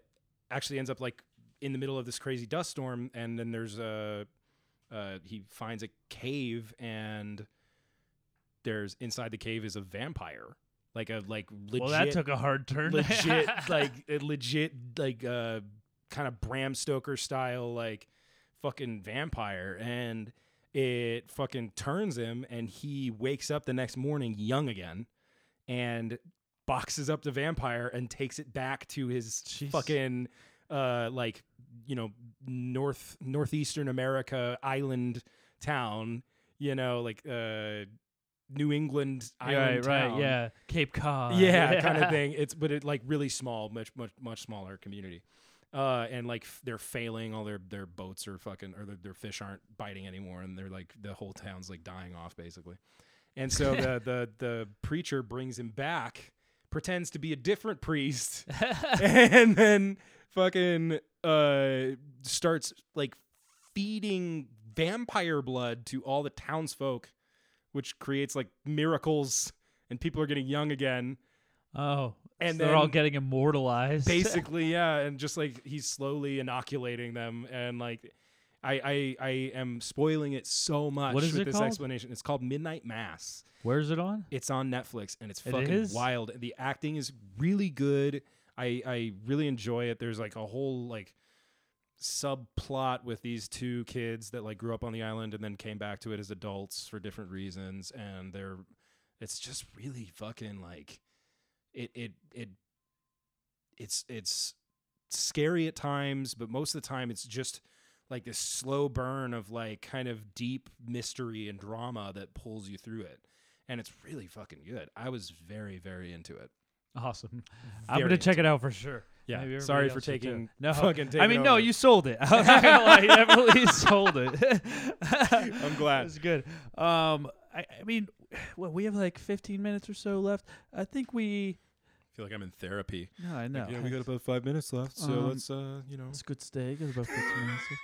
actually ends up like in the middle of this crazy dust storm, and then there's a uh, he finds a cave, and there's inside the cave is a vampire, like a like legit well, that took a hard turn. legit like a legit like uh kind of Bram Stoker style like fucking vampire and it fucking turns him and he wakes up the next morning young again and boxes up the vampire and takes it back to his Jeez. fucking uh like you know north northeastern america island town you know like uh new england island right, right, town. yeah. Cape Cod. yeah, kind of thing. It's but it like really small, much much much smaller community. Uh, and like f- they're failing, all their their boats are fucking or their, their fish aren't biting anymore, and they're like the whole town's like dying off basically. And so the the the preacher brings him back, pretends to be a different priest, and then fucking uh starts like feeding vampire blood to all the townsfolk, which creates like miracles, and people are getting young again. Oh, And so they're all getting immortalized. basically yeah and just like he's slowly inoculating them and like I, I I am spoiling it so much What is with it this called? explanation. It's called Midnight Mass. Where's it on? It's on Netflix and it's It fucking is? wild. The acting is really good. I I really enjoy it. There's like a whole like subplot with these two kids that like grew up on the island and then came back to it as adults for different reasons and they're it's just really fucking like it it it it's it's scary at times but most of the time it's just like this slow burn of like kind of deep mystery and drama that pulls you through it and it's really fucking good i was very very into it Awesome. I'm gonna check it out for sure. yeah sorry for else should too. taking No, fucking I taking mean, no, you sold it. I'm not gonna lie, you definitely sold it. I'm glad. It's good. Um, I, I mean, well, we have like 15 minutes or so left. I think we. Feel like i'm in therapy No, I know. Like, you we got about five minutes left so Um, let's uh you know It's a good. It's about 15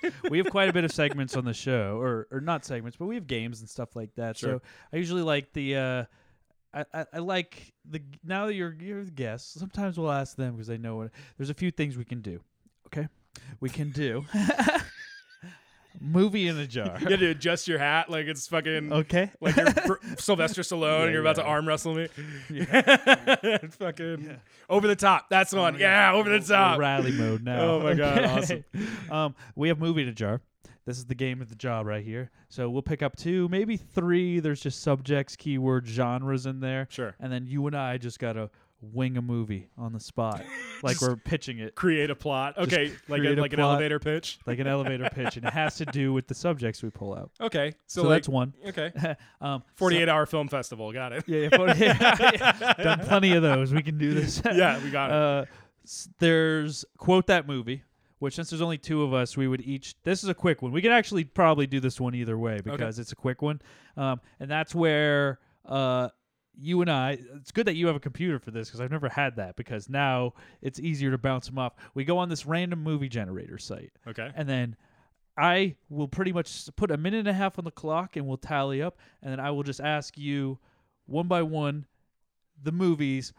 minutes. we have quite a bit of segments on the show, or or not segments, but we have games and stuff like that. Sure. So I usually like the. Uh, I, I, I like the now that you're you're the guest. Sometimes we'll ask them because they know what. There's a few things we can do. Okay, we can do movie in a jar. you gotta adjust your hat like it's fucking Okay. like you're Br- Sylvester Stallone Yeah, and you're about to arm wrestle me. fucking over the top. That's the one. yeah, over the top. Rally mode now. Oh my God, Okay. um, we have movie to jar. This is the game of the job right here. So we'll pick up two, maybe three. There's just subjects, keywords, genres in there. Sure. And then you and I just gotta wing a movie on the spot, like we're pitching it, Create a plot. Okay, like a, create a like an plot. elevator pitch. like an elevator pitch, and it has to do with the subjects we pull out. Okay, so, So, like that's one. okay, um, forty-eight hour film festival. Got it. yeah, yeah, 40 yeah, done plenty of those. We can do this. Yeah, we got it. Uh, s- there's quote that movie, which since there's only two of us, we would each. This is a quick one. We could actually probably do this one either way because it's a quick one, um, and that's where uh, you and I. It's good that you have a computer for this because I've never had that because now it's easier to bounce them off. We go on this random movie generator site, Okay. and then. I will pretty much put a minute and a half on the clock and we'll tally up, and then I will just ask you one by one the movies.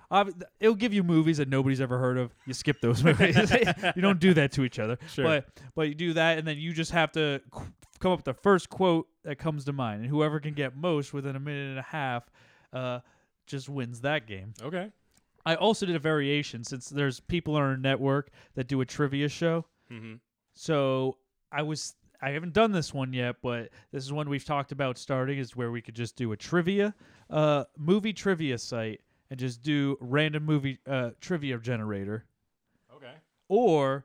It'll give you movies that nobody's ever heard of. You skip those movies. you don't do that to each other. Sure. But but you do that, and then you just have to come up with the first quote that comes to mind, and whoever can get most within a minute and a half, uh, just wins that game. Okay. I also did a variation since there's people on our network that do a trivia show. Mm-hmm. So I was I haven't done this one yet, but this is one we've talked about starting is where we could just do a trivia uh movie trivia site and just do random movie uh trivia generator Okay. or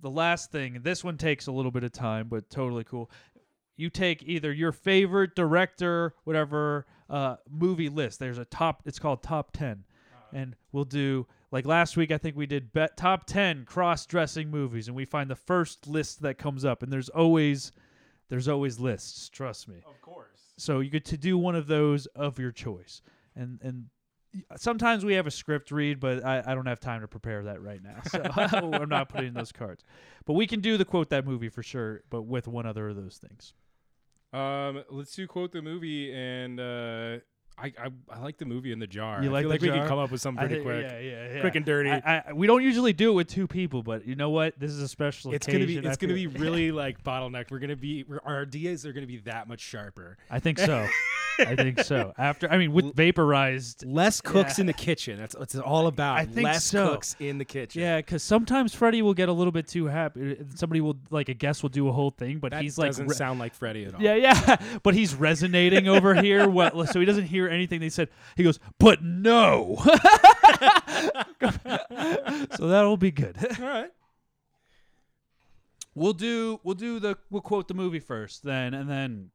the last thing this one takes a little bit of time but totally cool you take either your favorite director whatever uh movie list. There's a top it's called top 10 and we'll do like last week i think we did bet top 10 cross-dressing movies and we find the first list that comes up and there's always there's always lists trust me. Of course. so you get to do one of those of your choice. And and sometimes we have a script read but i, I don't have time to prepare that right now so i'm not putting in those cards. But we can do the quote that movie for sure but with one other of those things Um, let's do quote the movie, and uh, I, I I like the movie in the jar. You I like like we can come up with something pretty think- quick. yeah, yeah, yeah. Quick and dirty. I, I, we don't usually do it with two people but you know what this is a special It's gonna be it's gonna be really like bottleneck. We're gonna be we're, our ideas are gonna be that much sharper. i think so I think so. After, I mean, with vaporized. Less cooks Yeah. in the kitchen. That's what it's all about. I think Less so. cooks in the kitchen. Yeah, because sometimes Freddie will get a little bit too happy. Somebody will like a guest will do a whole thing, but that he's like, doesn't re- sound like Freddie at all. yeah, yeah, but he's resonating over here. What? So he doesn't hear anything they said. He goes, but no. so that'll be good. All right. We'll do we'll do the we'll quote the movie first then and then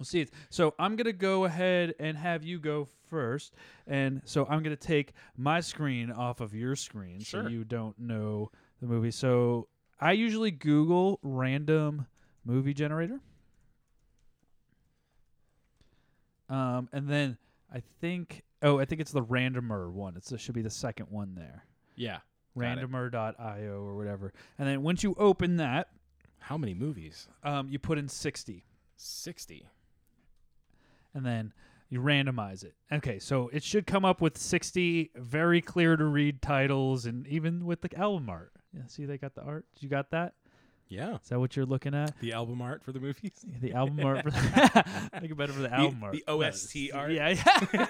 we'll see it. So I'm gonna go ahead and have you go first. And so I'm gonna take my screen off of your screen so Sure. you don't know the movie. So I usually Google random movie generator. Um and then I think oh I think it's the randomer one. It's it should be the second one there. Yeah. Got it. randomer.io or whatever. And then once you open that, How many movies? um, you put in 60 Sixty. And then you randomize it. Okay, so it should come up with 60 very clear to read titles and even with the album art. Yeah, see they got the art. You got that? Yeah. Is that what you're looking at? The album art for the movies. The album art. For I think better for the album art. the OST Yes. art. Yeah, yeah.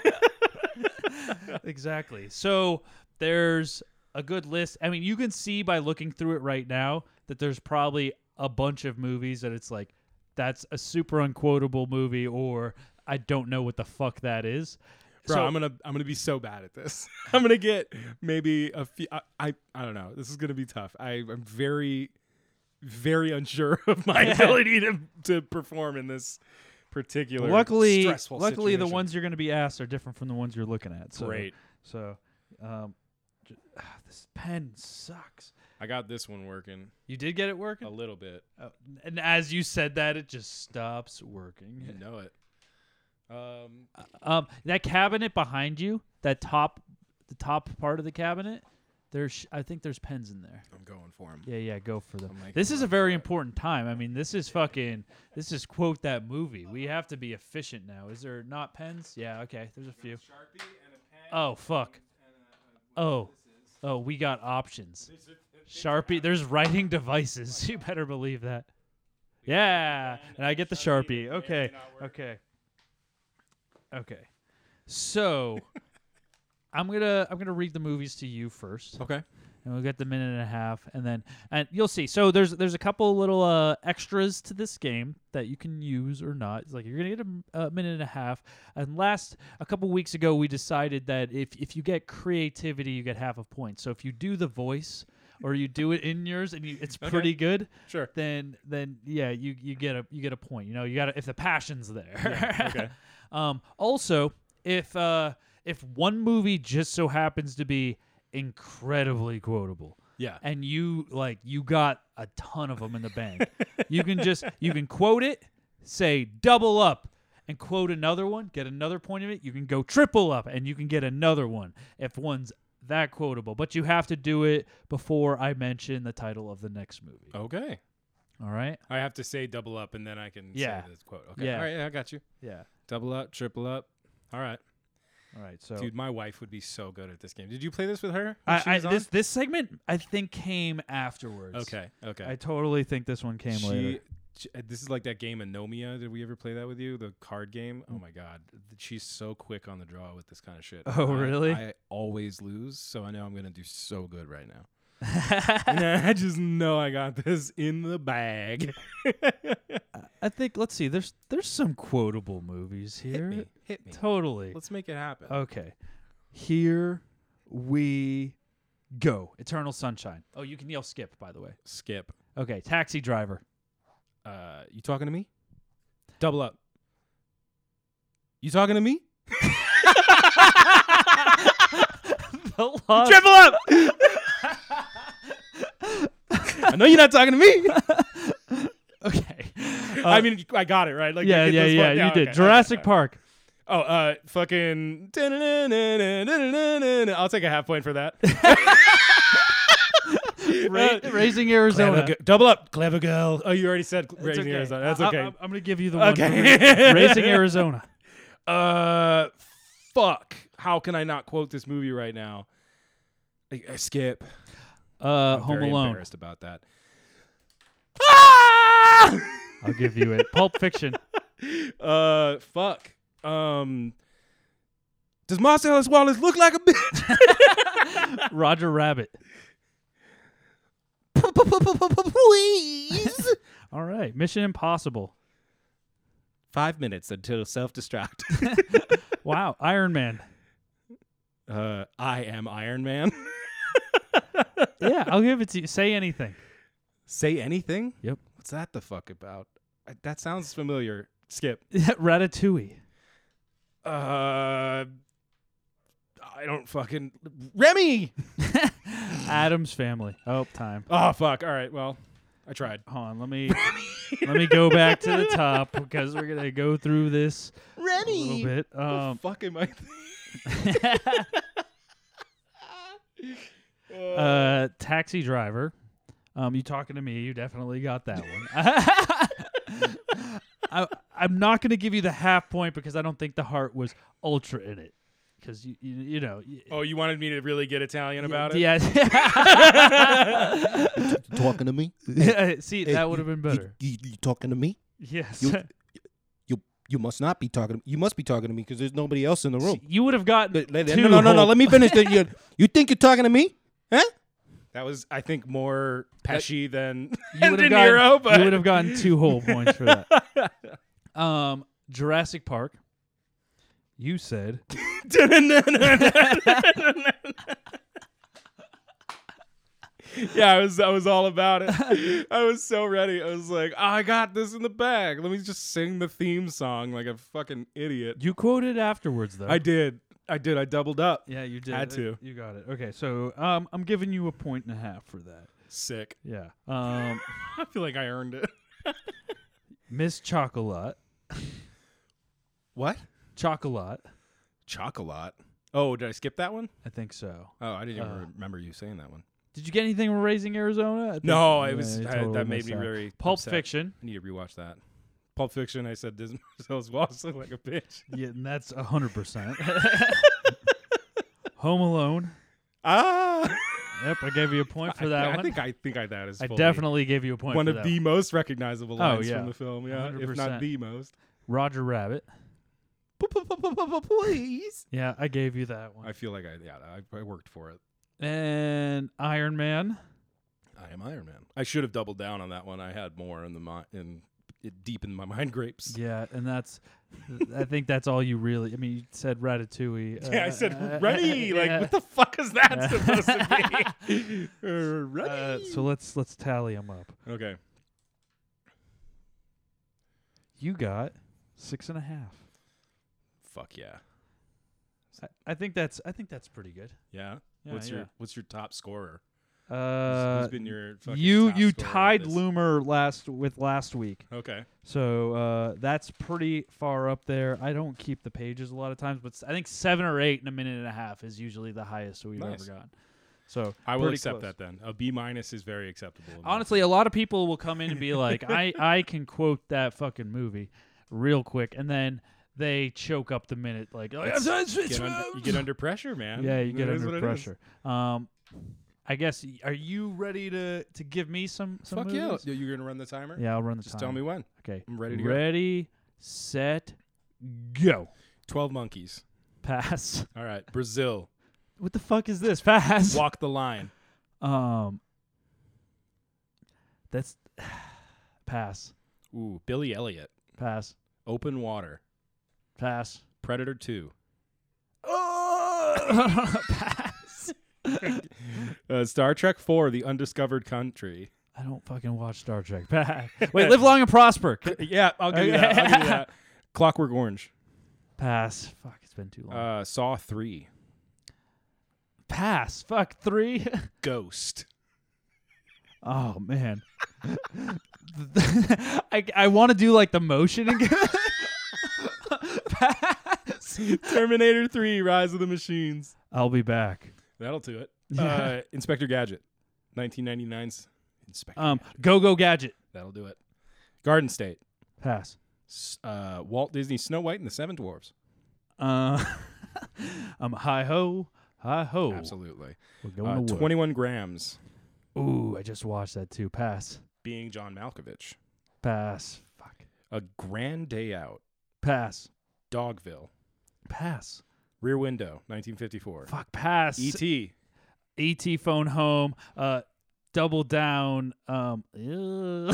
exactly. So there's a good list. I mean, you can see by looking through it right now that there's probably a bunch of movies that it's like that's a super unquotable movie or I don't know what the fuck that is. Bro, so I'm gonna I'm gonna be so bad at this. I'm gonna get maybe a few. I, I I don't know. This is gonna be tough. I I'm very very unsure of my ability to to perform in this particular. luckily, luckily the ones you're going to be asked are different from the ones you're looking at. So, great. So, um, j- ah, this pen sucks. I got this one working You did get it working. a little bit. Oh, and as you said that, it just stops working. You know it. Um, Um, that cabinet behind you, that top, the top part of the cabinet, there's, I think there's pens in there. I'm going for him. Yeah, yeah, go for them. This is a very important time. I mean, this is fucking, this is quote that movie. We have to be efficient now. Is there not pens? Yeah, okay. There's a few. Oh fuck. Oh, oh, we got options. Sharpie. There's writing devices. You better believe that. Yeah, and I get the Sharpie. Okay, okay, okay. So, I'm gonna I'm gonna read the movies to you first Okay. and we'll get the minute and a half and then and you'll see so there's there's a couple little uh extras to this game that you can use or not it's like you're gonna get a minute and a half and last a couple weeks ago we decided that if if you get creativity you get half a point so if you do the voice or you do it in yours and you, it's Okay. pretty good Sure. then then yeah you you get a you get a point you know you got to if the passion's there okay. um also if uh if one movie just so happens to be incredibly quotable Yeah. and you like you got a ton of them in the bank you can just you can quote it say double up and quote another one get another point of it you can go triple up and you can get another one if one's that quotable but you have to do it before i mention the title of the next movie Okay. all right I have to say double up and then I can Yeah. say this quote. Okay. Yeah. All right. Yeah, I got you. yeah Double up, triple up. All right. all right so Dude, my wife would be so good at this game. Did you play this with her? I, I, this this segment i think came afterwards Okay. Okay. I totally think this one came she, later. she- uh, this is like that game Anomia. Did we ever play that with you? The card game. Mm. Oh my god, she's so quick on the draw with this kind of shit. Oh, I- really? I always lose, so I know I'm gonna do so good right now. I just know I got this in the bag. I think let's see. There's there's some quotable movies here. hit me, hit me. Totally. Let's make it happen. Okay. Here we go. Eternal Sunshine. Oh, you can yell skip by the way. Skip. Okay. Taxi Driver. Uh, you talking to me? Double up. You talking to me? the Triple up. I know you're not talking to me. Okay. I Uh, mean, I got it right. Like, yeah, yeah, yeah. one- You okay, did. okay, Jurassic okay. Park. Oh, uh, fucking. I'll take a half point for that. Ra- Uh, Raising Arizona. Clever double up, clever girl. Oh, you already said It's raising okay. Arizona. That's okay. I, am gonna give you the one. Okay. Raising Arizona. uh, fuck. How can I not quote this movie right now? I, I skip. Uh, I'm Home very Alone. Embarrassed about that. Ah! I'll give you it. Pulp Fiction. uh, fuck. Um, does Marcellus Wallace look like a bitch? Roger Rabbit. Please. All right. Mission Impossible. Five minutes until self destruct. Wow. Iron Man. uh, I am Iron Man. Yeah, I'll give it to you. Say anything. Say anything? Yep. What's that the fuck about? I, that sounds familiar. Skip. Ratatouille. Uh, I don't fucking Remy. Addams Family. Oh, time. Oh fuck. All right. Well, I tried. Hold on. Let me let me go back to the top because we're gonna go through this a little bit. Um, fuck am I? uh, taxi driver. Um, you talking to me? You definitely got that one. I, I'm not going to give you the half point because I don't think the heart was ultra in it. Because you, you, you know. y- oh, you wanted me to really get Italian about it? Yeah. talking to me? See, Hey, that would have been better. You, you, talking to me? yes. you- You you must not be talking. To, you must be talking to me because there's nobody else in the room. you would have gotten. But- let- two no, no, no, no. Let me finish. The, you, you think you're talking to me? Huh? That was, I think, more Pesci than You would De Niro, gotten, but you would have gotten two whole points for that. Um, Jurassic Park. You said yeah, I was I was all about it. I was so ready. I was like, oh, I got this in the bag. Let me just sing the theme song like a fucking idiot. you quoted afterwards though. I did. I did. I doubled up. Yeah, you did. Had to. You got it. Okay, so um, I'm giving you a point and a half for that. Sick. Yeah. Um, I feel like I earned it. Miss Chocolat. What? Chocolat. Chocolat. Oh, did I skip that one? I think so. Oh, I didn't even Uh, remember you saying that one. Did you get anything from Raising Arizona? I think- No, it was I- totally that made missed me very Pulp upset. Fiction. I need to rewatch that. Pulp Fiction. I said this Marcellus Wallace looked like a bitch. Yeah, and that's hundred percent. Home Alone. Ah, Yep, I gave you a point for I, that I one. think I think I that is I fully definitely gave you a point. one for of that the most recognizable Oh, lines yeah. from the film. Yeah, if 100%. not the most. Roger Rabbit. Please. Yeah, I gave you that one. I feel like I yeah I, I worked for it. and Iron Man. I am Iron Man. I should have doubled down on that one. I had more in the mi- in it deep in my mind grapes. Yeah, and that's. I think that's all you really. I mean, you said Ratatouille. Yeah, I uh, said uh, ready. Like yeah. what the fuck is that supposed to be? Uh, ready. Uh, so let's let's tally them up. okay. You got six and a half. Fuck yeah. I, I think that's I think that's pretty good. Yeah. Yeah, what's yeah. your what's your top scorer? Who's- Uh, who's been your fucking you top you scorer tied this? Loomer last with last week, Okay. so uh, that's pretty far up there. I don't keep the pages a lot of times, but s- I think seven or eight in a minute and a half is usually the highest we've Nice. ever gotten. So I will pretty accept close. that then. A B minus is very acceptable. in my Honestly, a lot of people will come in and be like, "I I can quote that fucking movie real quick," and then they choke up the minute. Like, "Oh, It's- it's- it's- get under, you get under pressure, man. yeah, you get is what under it is. pressure. Um, I guess. Are you ready to to give me some some Fuck yeah. movies? You- You're gonna run the timer? Yeah, I'll run the timer. Just time. tell me when. Okay, I'm ready to go. ready, set, go. Twelve monkeys. Pass. All right. Brazil. What the fuck is this? Pass. Walk the line. Um. That's pass. Ooh, Billy Elliot. Pass. Open water. Pass. Predator Two. pass. Uh, Star Trek Four: The Undiscovered Country. I don't fucking watch Star Trek. Wait, live long and prosper. Yeah, I'll give you that. I'll give you that. Clockwork Orange. Pass. Fuck, it's been too long. Uh, Saw Three. Pass. Fuck three. Ghost. oh man. I I want to do like the motion again. Pass. Terminator Three: Rise of the Machines. I'll be back. That'll do it. Uh, Inspector Gadget. 1999's Inspector. Um, Gadget. Go Go Gadget. That'll do it. Garden State. Pass. S- Uh, Walt Disney Snow White and the Seven Dwarfs. Uh, um, hi ho, hi ho. Absolutely. We're going Uh, to work. 21 grams. Ooh, I just watched that too. Pass. Being John Malkovich. Pass. Fuck. A Grand Day Out. Pass. Dogville. Pass. Rear Window, 1954. Fuck. Pass. E.T. ET phone home. Uh, double down. Um.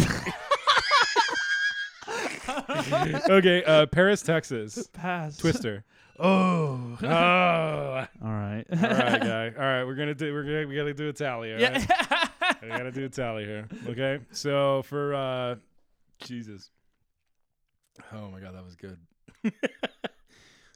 okay, uh, Paris, Texas. pass. Twister. Oh. oh, all All right. right, guy. All right, we're gonna do. We're gonna. We gotta do a tally. All right? yeah. we gotta do a tally here. Okay, so for uh, Jesus. Oh my God, that was good.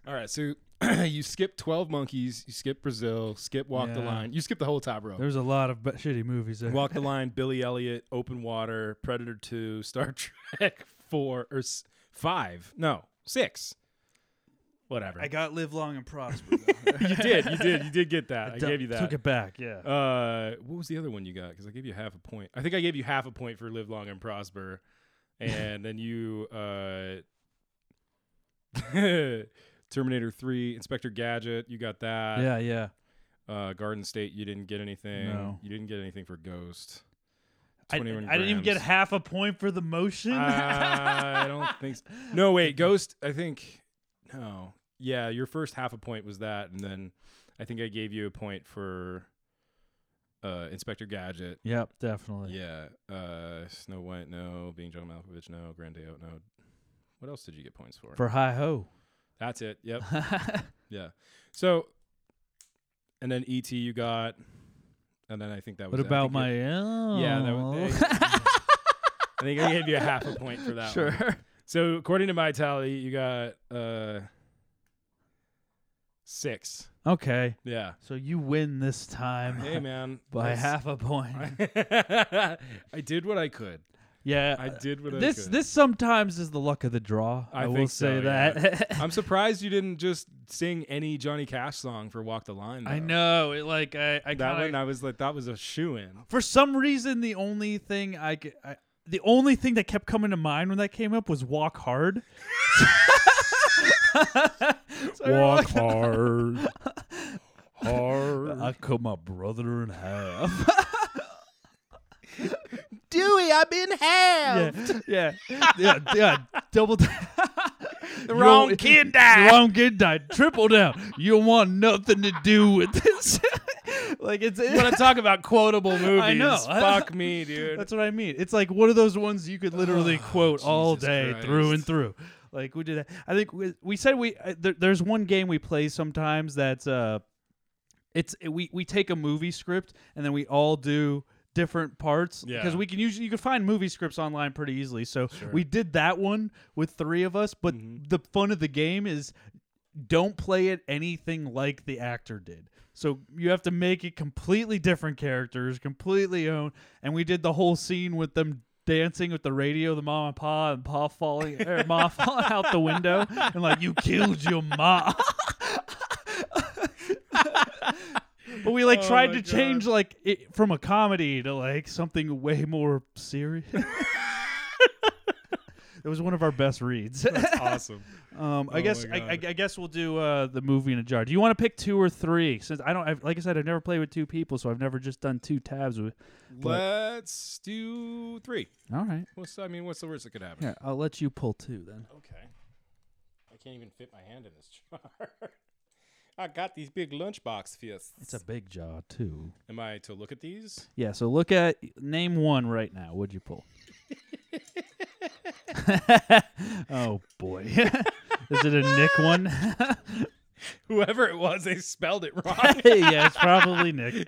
All right, so you skip Twelve Monkeys, you skip Brazil, skip Walk the Line, you skip the whole top row. There's a lot of b- shitty movies there. Walk the Line, Billy Elliot, Open Water, Predator Two, Star Trek Four or s- Five? No, six. Whatever. I got live long and prosper. you did, you did, you did get that. I, d- gave you that. Took it back. Yeah. Uh, what was the other one you got? Because I gave you half a point. I think I gave you half a point for live long and prosper, and then you uh, Terminator Three, Inspector Gadget. You got that. yeah. Yeah. Uh, Garden State. You didn't get anything. No. You didn't get anything for Ghost. I, 21 I didn't even get half a point for the motion. I don't think. So. No, wait. Ghost. I think. No. Yeah, your first half a point was that, and then I think I gave you a point for uh, Inspector Gadget. yep. Definitely. Yeah. Uh, Snow White, no. Being John Malkovich, no. Grand Day Out, no. What else did you get points for? For hi ho. That's it. Yep. yeah. So, and then ET you got, and then I think that was. What it. About my? Oh. Yeah, that was- I think I gave you a half a point for that. one. sure. So according to my tally, you got uh six. Okay. Yeah. So you win this time Hey man. by half a point. I did what I could. Yeah. I did what I this could. this sometimes is the luck of the draw. I, I will say so, yeah. that. I'm surprised you didn't just sing any Johnny Cash song for Walk the Line. I know. It like I I That kinda, one I was like that was a shoo in. for some reason the only thing I, I, the only thing that kept coming to mind when that came up was walk hard. So Walk hard. hard. I cut my brother in half. Dewey, I've been yeah, halved. yeah, yeah, yeah. Double down. The wrong kid The died. wrong kid died. Triple down. You want nothing to do with this. like it's. You want to talk about quotable movies? I know. Fuck me, dude. That's what I mean. It's like one of those ones you could literally quote all Oh, Jesus day through and through. Like we did. that. I think we, we said we. Uh, there, there's one game we play sometimes that's uh, it's we we take a movie script and then we all do different parts because Yeah. we can usually you can find movie scripts online pretty easily. So Sure. we did that one with three of us. But Mhm. the fun of the game is don't play it anything like the actor did. So you have to make it completely different characters, completely own. And we did the whole scene with them dancing with the radio, the mom and pa, and pa falling, or ma falling out the window, and like you killed your ma. but we like Oh tried my to God. change like it from a comedy to like something way more serious. it was one of our best reads. That's awesome. Um, I Oh guess my I, I, God. I guess we'll do uh, the movie in a jar. Do you want to pick two or three? Since I don't, I've, like I said, I've never played with two people, so I've never just done two tabs with. Let's do three. All right, What's I mean, what's the worst that could happen? here I'll let you pull two then. Okay. I can't even fit my hand in this jar. I got these big lunchbox fists. It's a big jaw too. Am I to look at these? Yeah, so look at name one right now. What'd you pull? oh boy, is it a Nick one? Whoever it was, they spelled it wrong. yeah, it's probably Nick.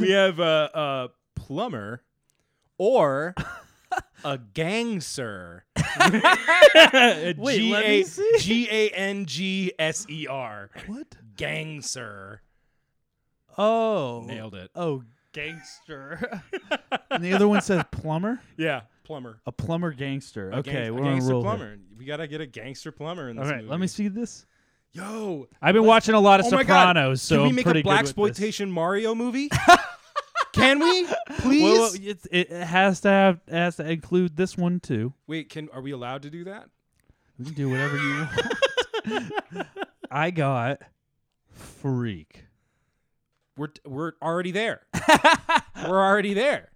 we have a, a plumber or a gangster. Wait, let me see. G A N G S E R. What? Gangster. Oh, Nailed it. Oh, gangster. and the other one says plumber. Yeah, plumber. A plumber gangster. A Okay, gang- we're on a gangster roll. here. We gotta get a gangster plumber in this All right, movie. let me see this. Yo, I've been watching a lot of oh my God. Sopranos, so Can we I'm make pretty a good black with this. exploitation Mario movie? Can we, please? Well, well, it's, it has to have has to include this one too. Wait, can are we allowed to do that? We can do whatever you want. I got freak. We're we're already there. we're already there.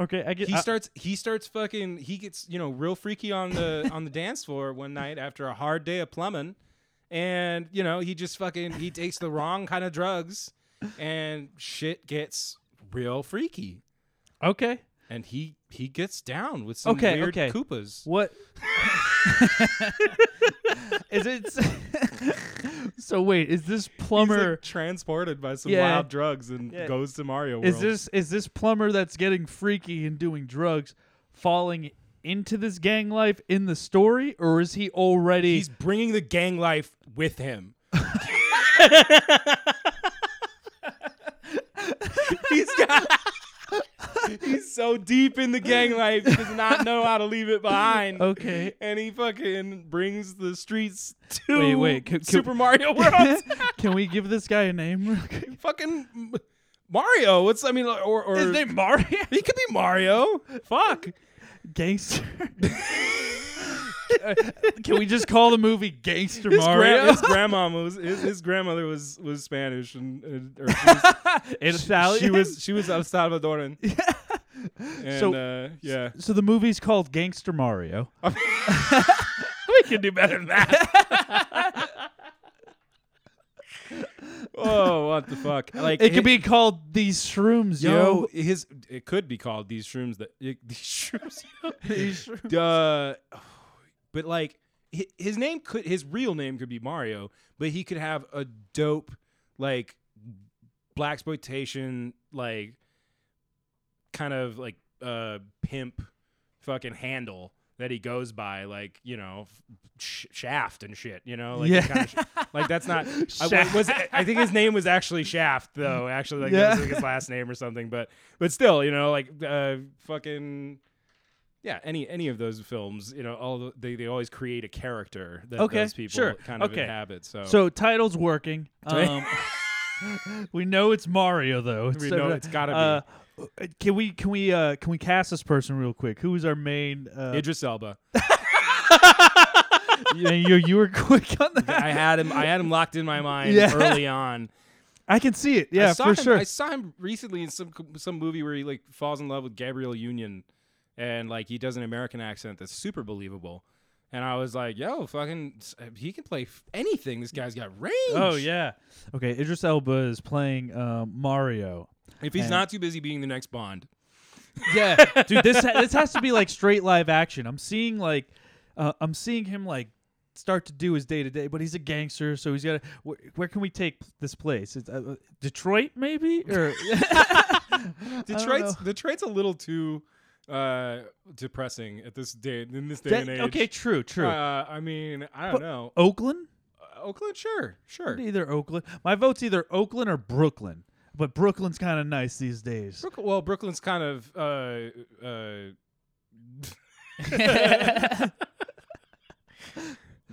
Okay, I get. he I- starts he starts fucking he gets you know real freaky on the on the dance floor one night after a hard day of plumbing and you know he just fucking he takes the wrong kind of drugs and shit gets real freaky okay. and he he gets down with some Okay, weird okay. koopas What is it? so wait, is this plumber? like, transported by some Yeah. wild drugs and Yeah. goes to Mario World. is this is this plumber that's getting freaky and doing drugs falling into this gang life in the story, or is he already? He's bringing the gang life with him. he's got. He's so deep in the gang life, he does not know how to leave it behind. okay. And he fucking brings the streets to Wait, wait, can- can- Super Mario World. Can we give this guy a name? fucking Mario. What's I mean, or or His name Mario. he could be Mario. Fuck. Gangster. Uh, Can we just call the movie Gangster His, Mario? gra- his grandma was his, his grandmother was was Spanish and, and or she was, She- She was she was El Salvadoran. And So- uh, yeah, So the movie's called Gangster Mario. we can do better than that. oh, what the fuck! Like It could be called These Shrooms, yo. yo. His it could be called these shrooms that these shrooms. These shrooms. uh, but like his name could his real name could be Mario, but he could have a dope like blaxploitation like kind of like uh pimp fucking handle that he goes by like you know sh- shaft and shit you know like Yeah. kind of sh- like that's not I, was I think his name was actually Shaft though actually like Yeah. was like his last name or something but but still you know like uh fucking yeah any any of those films you know all the, they, they always create a character that Okay, those people sure. kind of Okay. inhabit so So title's working. Um, we know it's Mario though. We know it's gotta be. Uh, can we can we uh can we cast this person real quick? Who is our main? Uh, Idris Elba you, you you were quick on that. I had him I had him locked in my mind Yeah. early on I can see it. I Yeah, saw for him, sure. I saw him recently in some some movie where he like falls in love with Gabrielle Union, and like he does an American accent that's super believable. And I was like, "Yo, fucking, he can play f- anything. This guy's got range." Oh yeah. Okay, Idris Elba is playing um, Mario. If he's And- not too busy being the next Bond, Yeah, dude, this ha- this has to be like straight live action. I'm seeing like, uh, I'm seeing him like start to do his day to day, but he's a gangster, so he's got to. Wh- where can we take this place? Uh, uh, Detroit, maybe, or Detroit's. Detroit's a little too uh, depressing at this day in this day That- and age. okay, true, true. Uh, I mean, I don't But- know. Oakland, Oakland, sure, sure. either Oakland. My vote's either Oakland or Brooklyn, but Brooklyn's kind of nice these days. Brook- well, Brooklyn's kind of uh, uh,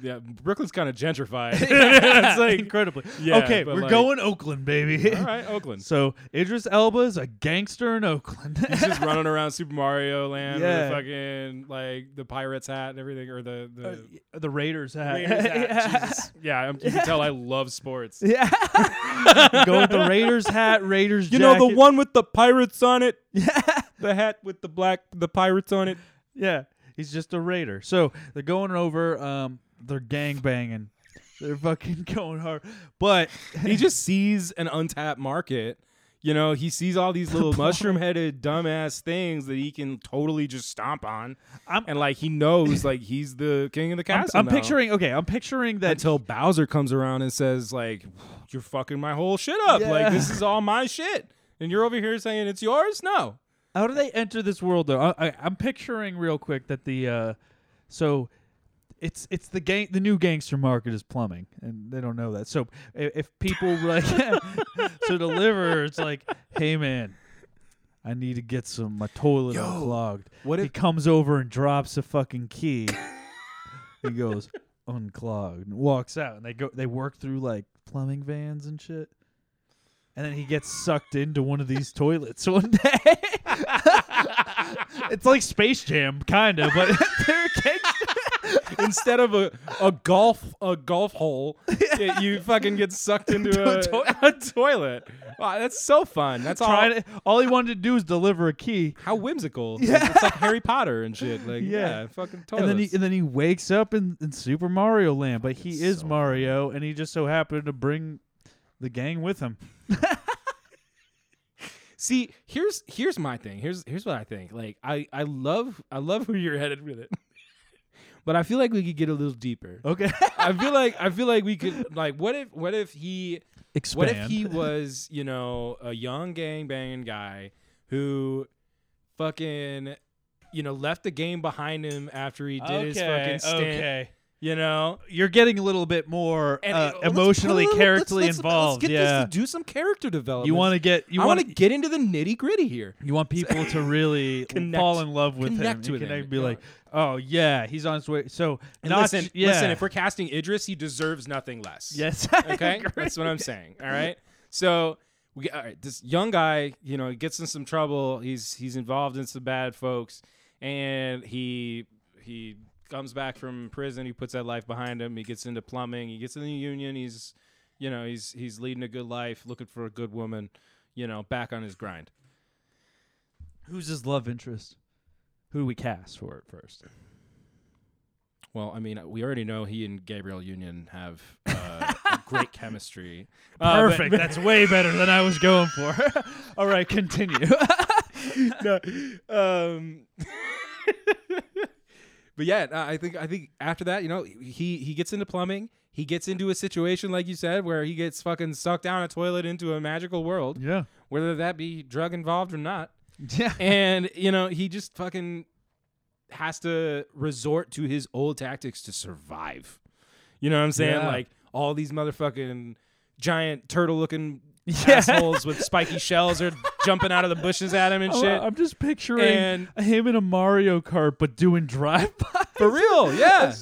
yeah, Brooklyn's kind of gentrified. it's like incredibly. Yeah, okay, we're like- going Oakland, baby. all right, Oakland. So Idris Elba's a gangster in Oakland. He's just running around Super Mario Land Yeah. with fucking like the pirate's hat and everything, or the the Uh, the Raiders hat. Raiders hat. yeah. Jesus. Yeah, I'm, you can tell I love sports. Yeah. Go with the Raiders hat, Raiders You know the one with the pirates on it, Yeah. the hat with the black, the pirates on it. Yeah. He's just a Raider. So they're going over, um, they're gang banging. They're fucking going hard. But he just sees an untapped market. You know, he sees all these little mushroom headed dumbass things that he can totally just stomp on. I'm- and like he knows like he's the king of the I'm, castle. I'm now. picturing okay, I'm picturing that until Bowser comes around and says, like, you're fucking my whole shit up. Yeah. Like this is all my shit. And you're over here saying it's yours? No. How do they enter this world though? I, I, I'm picturing real quick that the uh, so it's it's the gang the new gangster market is plumbing and they don't know that. So if, if people like so the liver it's like, hey man, I need to get some my toilet Yo, unclogged. what if he comes over and drops a fucking key? he goes unclogged and walks out and they go they work through like plumbing vans and shit. And then he gets sucked into one of these toilets one day. it's like Space Jam, kind of, but they're gangster. Instead of a, a golf a golf hole, y- you fucking get sucked into a, a toilet. a toilet. Wow, that's so fun. That's all. To, all he wanted to do is deliver a key. How whimsical! It's like, it's like Harry Potter and shit. Like Yeah. yeah, fucking toilets. And then he and then he wakes up in, in Super Mario Land, but he It's is so Mario, and he just so happened to bring the gang with him. See, here's here's my thing. Here's here's what I think. Like I I love I love where you're headed with it. But I feel like we could get a little deeper. Okay, I feel like I feel like we could like what if what if he expand. what if he was, you know, a young gang banging guy who fucking you know left the game behind him after he did his fucking stint. okay. You know, You're getting a little bit more and uh, let's emotionally, little- characterly let's- let's- involved. Let's get yeah, this to do some character development. you want to get you I want to get into the nitty gritty here. You want people to really Connect- fall in love with connect him. with and him, be yeah. like, oh yeah, he's on his way. So And not listen, yeah. listen. If we're casting Idris, he deserves nothing less. yes, Okay, that's what I'm saying. All right. So we all right, this young guy, you know, gets in some trouble. He's he's involved in some bad folks, and he he comes back from prison. He puts that life behind him. He gets into plumbing. He gets in the union. He's you know he's he's leading a good life, looking for a good woman. You know, back on his grind. Who's his love interest? Who do we cast for it first? Well, I mean, we already know he and Gabrielle Union have uh, great chemistry. Uh, Perfect. That's way better than I was going for. All right, continue. no, um, but yeah, I think I think after that, you know, he he gets into plumbing. He gets into a situation like you said, where he gets fucking sucked down a toilet into a magical world, yeah. whether that be drug involved or not. Yeah. And you know, he just fucking has to resort to his old tactics to survive. You know what I'm saying? Yeah. Like all these motherfucking giant turtle-looking Yeah. assholes with spiky shells are jumping out of the bushes at him and shit. I'm just picturing And- him in a Mario Kart, but doing drive by. For real, yeah.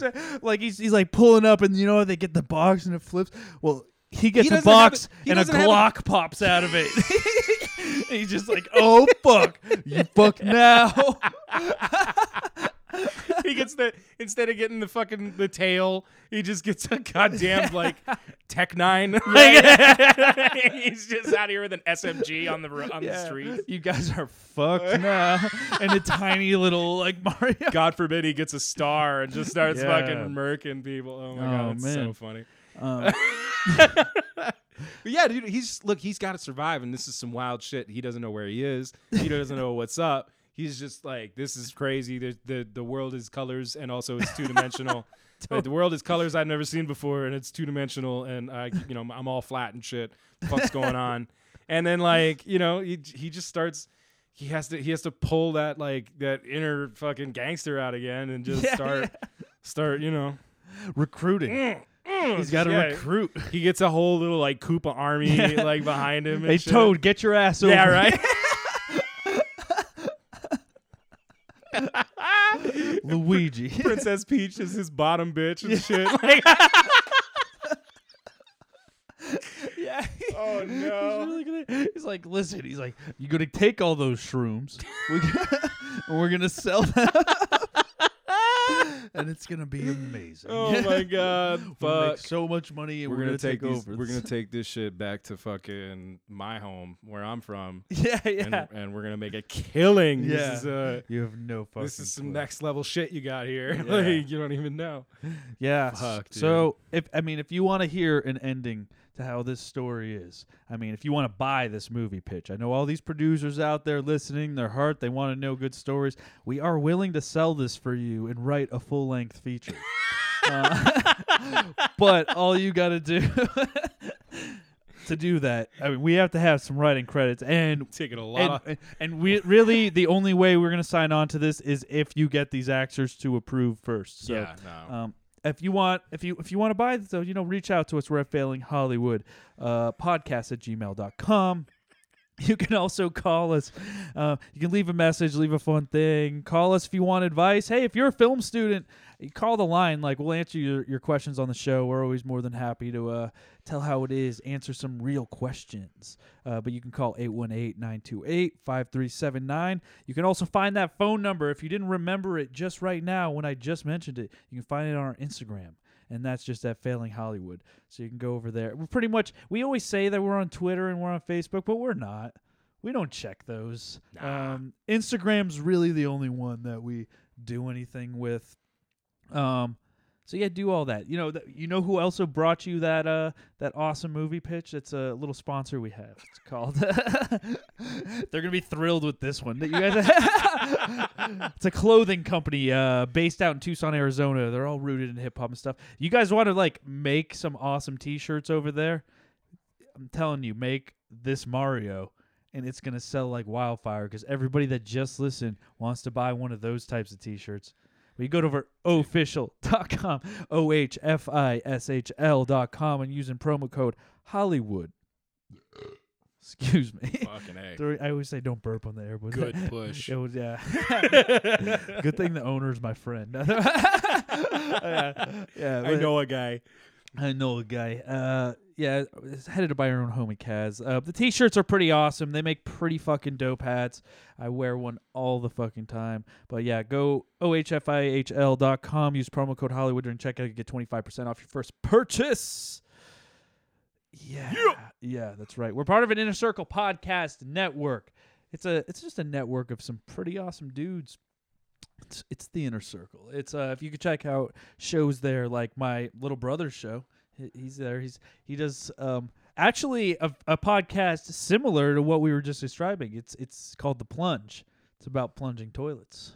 like he's he's like pulling up, and you know they get the box and it flips. Well, he gets a box, he and a doesn't have it- Glock pops out of it. he's just like, "Oh fuck, you fuck now." He gets the instead of getting the fucking the tail, he just gets a goddamn like Tech Nine. He's just out here with an SMG on the ro- on the street. You guys are fucked now, and a tiny little like Mario. God forbid he gets a star and just starts Yeah. fucking murking people. Oh my Oh, god, it's so man. funny. Um, But yeah, dude, he's look, he's got to survive, and this is some wild shit. He doesn't know where he is. He doesn't know what's up. He's just like, this is crazy. The the the world is colors, and also it's two dimensional. Like, the world is colors I've never seen before, and it's two dimensional, and I, you know, I'm all flat and shit. Fuck's going on? And then like, you know, he he just starts. He has to he has to pull that like that inner fucking gangster out again, and just Yeah, start start, you know. recruiting. Mm, mm, he's got to Yeah. recruit. He gets a whole little like Koopa army like behind him. And Hey. Toad, get your ass over. Yeah, right. Luigi. Princess Peach is his bottom bitch and shit. Like, yeah. oh He's, no. really gonna, he's like, listen. He's like, you're gonna take all those shrooms, we, and we're gonna sell them, and it's gonna be amazing. Oh my god. We're gonna make so much money, and We're, we're, gonna, take, these, over. We're gonna take this shit back to fucking my home where I'm from, yeah, yeah. and, and we're gonna make a killing. Yeah. This is uh, you have no fucking. this is some clue. next level shit you got here. Yeah. like you don't even know. Yeah. Fuck, dude. so if I mean, if you want to hear an ending to how this story is, I mean, if you want to buy this movie pitch, I know all these producers out there listening, their heart, they want to know good stories. We are willing to sell this for you and write a full length feature. uh, but all you got to do. To do that, I mean, we have to have some writing credits, and Taking a lot and, and- we really the only way we're gonna sign on to this is if you get these actors to approve first. So, yeah, no. um, if you want, if you if you want to buy, so you know, reach out to us. We're at Failing Hollywood, uh, podcast at gmail.com. You can also call us. Uh, you can leave a message, leave a fun thing. Call us if you want advice. Hey, if you're a film student, call the line. Like we'll answer your, your questions on the show. We're always more than happy to uh, tell how it is, answer some real questions. Uh, but you can call 818-928-5379. You can also find that phone number if you didn't remember it just right now when I just mentioned it. You can find it on our Instagram and that's just at Failing Hollywood. So you can go over there. We're pretty much we always say that we're on Twitter and we're on Facebook, but we're not. We don't check those. Nah. Um, Instagram's really the only one that we do anything with. Um, so yeah, do all that. You know, th- you know who also brought you that uh that awesome movie pitch? It's a little sponsor we have. It's called. They're gonna be thrilled with this one. That you guys. it's a clothing company uh based out in Tucson, Arizona. They're all rooted in hip hop and stuff. You guys want to like make some awesome T-shirts over there? I'm telling you, make this Mario. And it's gonna sell like wildfire because everybody that just listened wants to buy one of those types of T-shirts. You go to over ohfishl.com, O H F I S H L.com, and using promo code Hollywood. Excuse me. Fucking A. I always say don't burp on the air, but Good push. It was, yeah. Good thing the owner's my friend. yeah, yeah, I know a guy. I know a guy. Uh, yeah, it's headed by our own homie Kaz. Uh, the t-shirts are pretty awesome. They make pretty fucking dope hats. I wear one all the fucking time. But yeah, go ohfishl.com. Use promo code Hollywood during checkout. You get twenty five percent off your first purchase. Yeah, yeah, that's right. We're part of an Inner Circle podcast network. It's a, it's just a network of some pretty awesome dudes. It's, it's the inner circle. It's uh if you could check out shows there like my little brother's show. He- He's there. He's he does um actually a, a podcast similar to what we were just describing. It's it's called The Plunge. It's about plunging toilets.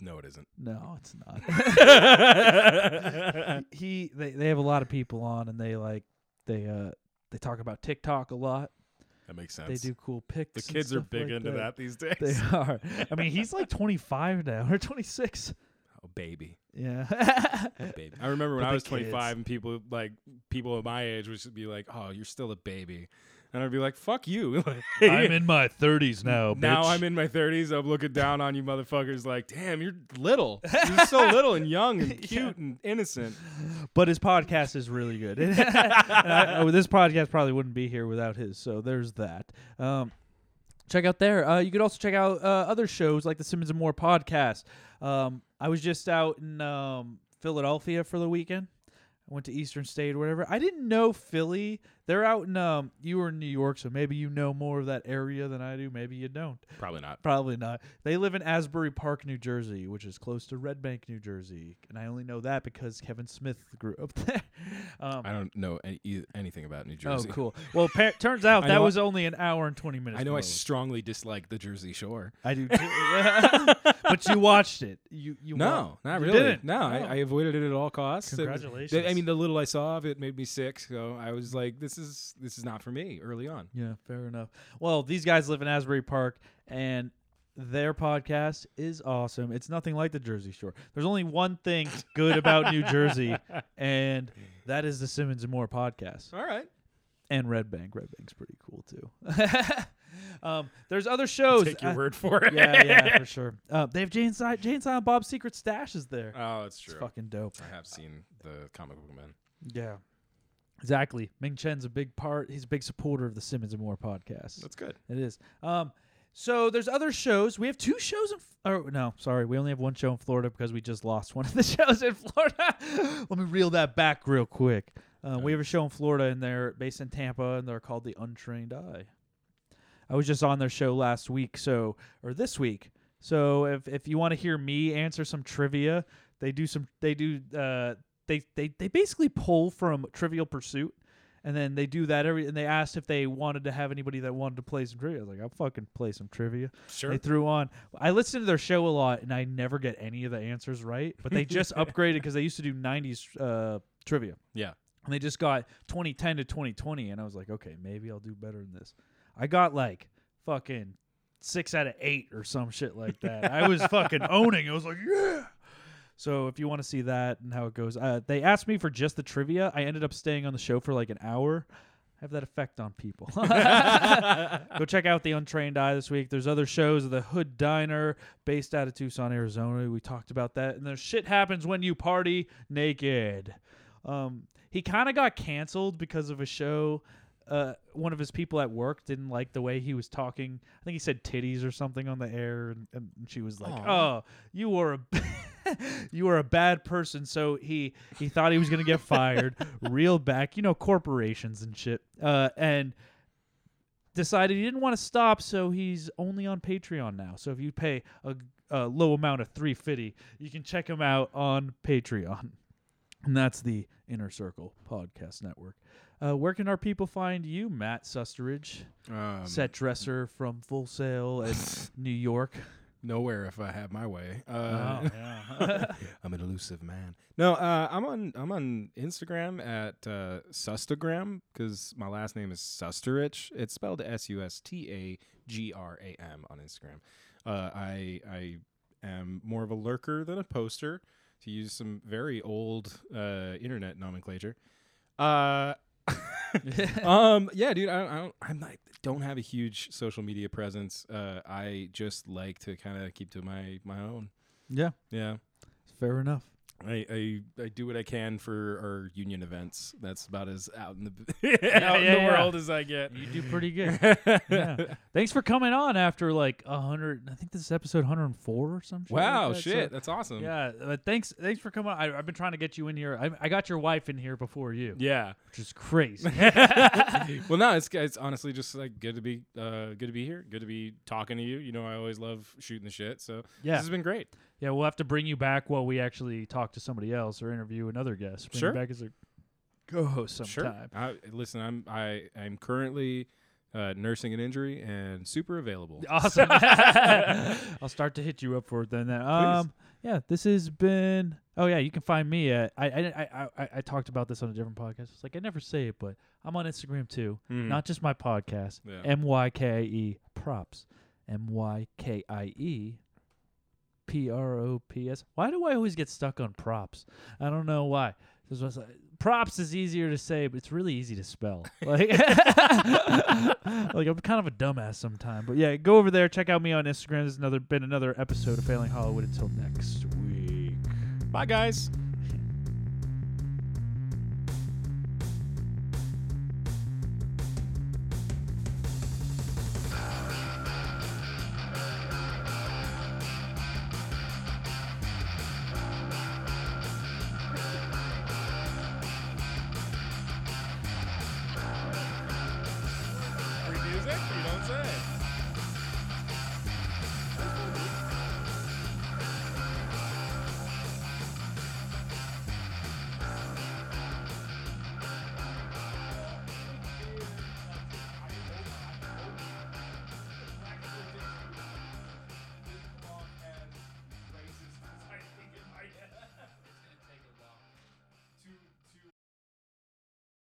No, it isn't. No, it's not. he they they have a lot of people on and they like they uh they talk about TikTok a lot. That makes sense. They do cool pics. The kids are big like into that. these days. They are. I mean, he's like 25 now or 26. oh, baby. Yeah. baby. I remember when But I was 25 kids. and people like people of my age would be like, "Oh, you're still a baby," and I'd be like, "Fuck you." I'm in my 30s now. now. I'm in my 30s. I'm looking down on you, motherfuckers. Like, damn, you're little. You're so little and young and cute and innocent. But his podcast is really good. I, this podcast probably wouldn't be here without his. So there's that. Um, check out there. Uh, you could also check out uh, other shows like the Simmons and More podcast. Um, I was just out in um, Philadelphia for the weekend. I went to Eastern State or whatever. I didn't know Philly. They're out in um. You were in New York, so maybe you know more of that area than I do. Maybe you don't. Probably not. Probably not. They live in Asbury Park, New Jersey, which is close to Red Bank, New Jersey, and I only know that because Kevin Smith grew up there. Um, I don't know any, anything about New Jersey. oh, cool. Well, pa- turns out that was only an hour and twenty minutes. I know I strongly dislike the Jersey Shore. I do, too. but you watched it. You you No, wa- not you really. Didn't. No, I, Oh. I avoided it at all costs. Congratulations. I mean, the little I saw of it made me sick, so I was like, "This is this is not for me." Early on, Yeah, fair enough. Well, these guys live in Asbury Park, and their podcast is awesome. It's nothing like the Jersey Shore. There's only one thing good about New Jersey, and that is the Simmons and More podcast. all right. And Red Bank. Red Bank's pretty cool too. um, there's other shows. i Take your Uh, word for it. yeah, yeah, for sure. Uh, they have Jane Silent, Jay and Silent Bob's Secret Stash is there. Oh, it's it's true. fucking dope. I have seen the comic book man. Yeah. Exactly. Ming Chen's a big part. He's a big supporter of the Simmons and More podcast. That's good. It is. Um, so there's other shows. We have two shows in. F- oh no, sorry, we only have one show in Florida because we just lost one of the shows in Florida. Let me reel that back real quick. Uh, we have a show in Florida, and they're based in Tampa, and they're called The Untrained Eye. I was just on their show last week, so or this week. So if if you want to hear me answer some trivia, they do some. They do. Uh, they they they basically pull from Trivial Pursuit and then they do that every and they asked if they wanted to have anybody that wanted to play some trivia. I was like, I'll fucking play some trivia. Sure. They threw on. I listen to their show a lot and I never get any of the answers right. But they just upgraded because they used to do '90s uh, trivia yeah. and they just got 2010 to 2020 and I was like, okay, maybe I'll do better than this. I got like fucking six out of eight or some shit like that. I was fucking owning. I was like, yeah. So if you want to see that and how it goes, uh, they asked me for just the trivia. I ended up staying on the show for like an hour. I have that effect on people. Go check out the Untrained Eye this week. There's other shows. Of the Hood Diner, based out of Tucson, Arizona. We talked about that. And there's shit happens when you party naked. Um, he kind of got canceled because of a show. Uh, one of his people at work didn't like the way he was talking. I think he said titties or something on the air, and, and she was like, Aw. "Oh, you were a." you are a bad person. So he he thought he was going to get fired reeled back you know corporations and shit uh and decided he didn't want to stop so he's only on patreon now. So if you pay a, a low amount of 350 you can check him out on patreon. And that's the inner circle podcast network. Uh, where can our people find you matt susteridge Um, set dresser from full sail in new york nowhere if I have my way. Uh, oh, yeah. I'm an elusive man. No, uh, I'm on I'm on Instagram at uh, Sustagram because my last name is Susterich. It's spelled S U S T A G R A M on Instagram. Uh, I I am more of a lurker than a poster, to use some very old uh, internet nomenclature. Uh, um, yeah, dude, I, don't, I don't, I'm like, don't have a huge social media presence. Uh, I just like to kind of keep to my my own. yeah Yeah. fair enough I, I I do what I can for our union events. That's about as out in the Yeah, out in the yeah. world as I get. You do pretty good. yeah. Thanks for coming on after like a hundred. I think this is episode 104 or something. shit. like Wow, that, so- shit, that's awesome. yeah, but thanks, thanks for coming. on. I, I've been trying to get you in here. I, I got your wife in here before you, Yeah. which is crazy. well, no, it's it's honestly just like good to be uh good to be here. Good to be talking to you. You know, I always love shooting the shit. So Yeah. this has been great. Yeah, we'll have to bring you back while we actually talk to somebody else or interview another guest. Bring Sure. you back as a co-host sometime. Sure. I, listen, I'm I I'm currently uh, nursing an injury and super available. Awesome. I'll start to hit you up for it then. then. Um, yeah, this has been. Oh yeah, you can find me at. I I, I I I talked about this on a different podcast. It's like I never say it, but I'm on Instagram too. Mhm. Not just my podcast. M Y K I E props. M Y K I E P R O P S. Why do I always get stuck on props? I don't know why. This was like, props is easier to say, but it's really easy to spell. Like, like I'm kind of a dumbass sometimes. But yeah, go over there, check out me on Instagram. There's another been another episode of Failing Hollywood. Until next week. Bye, guys.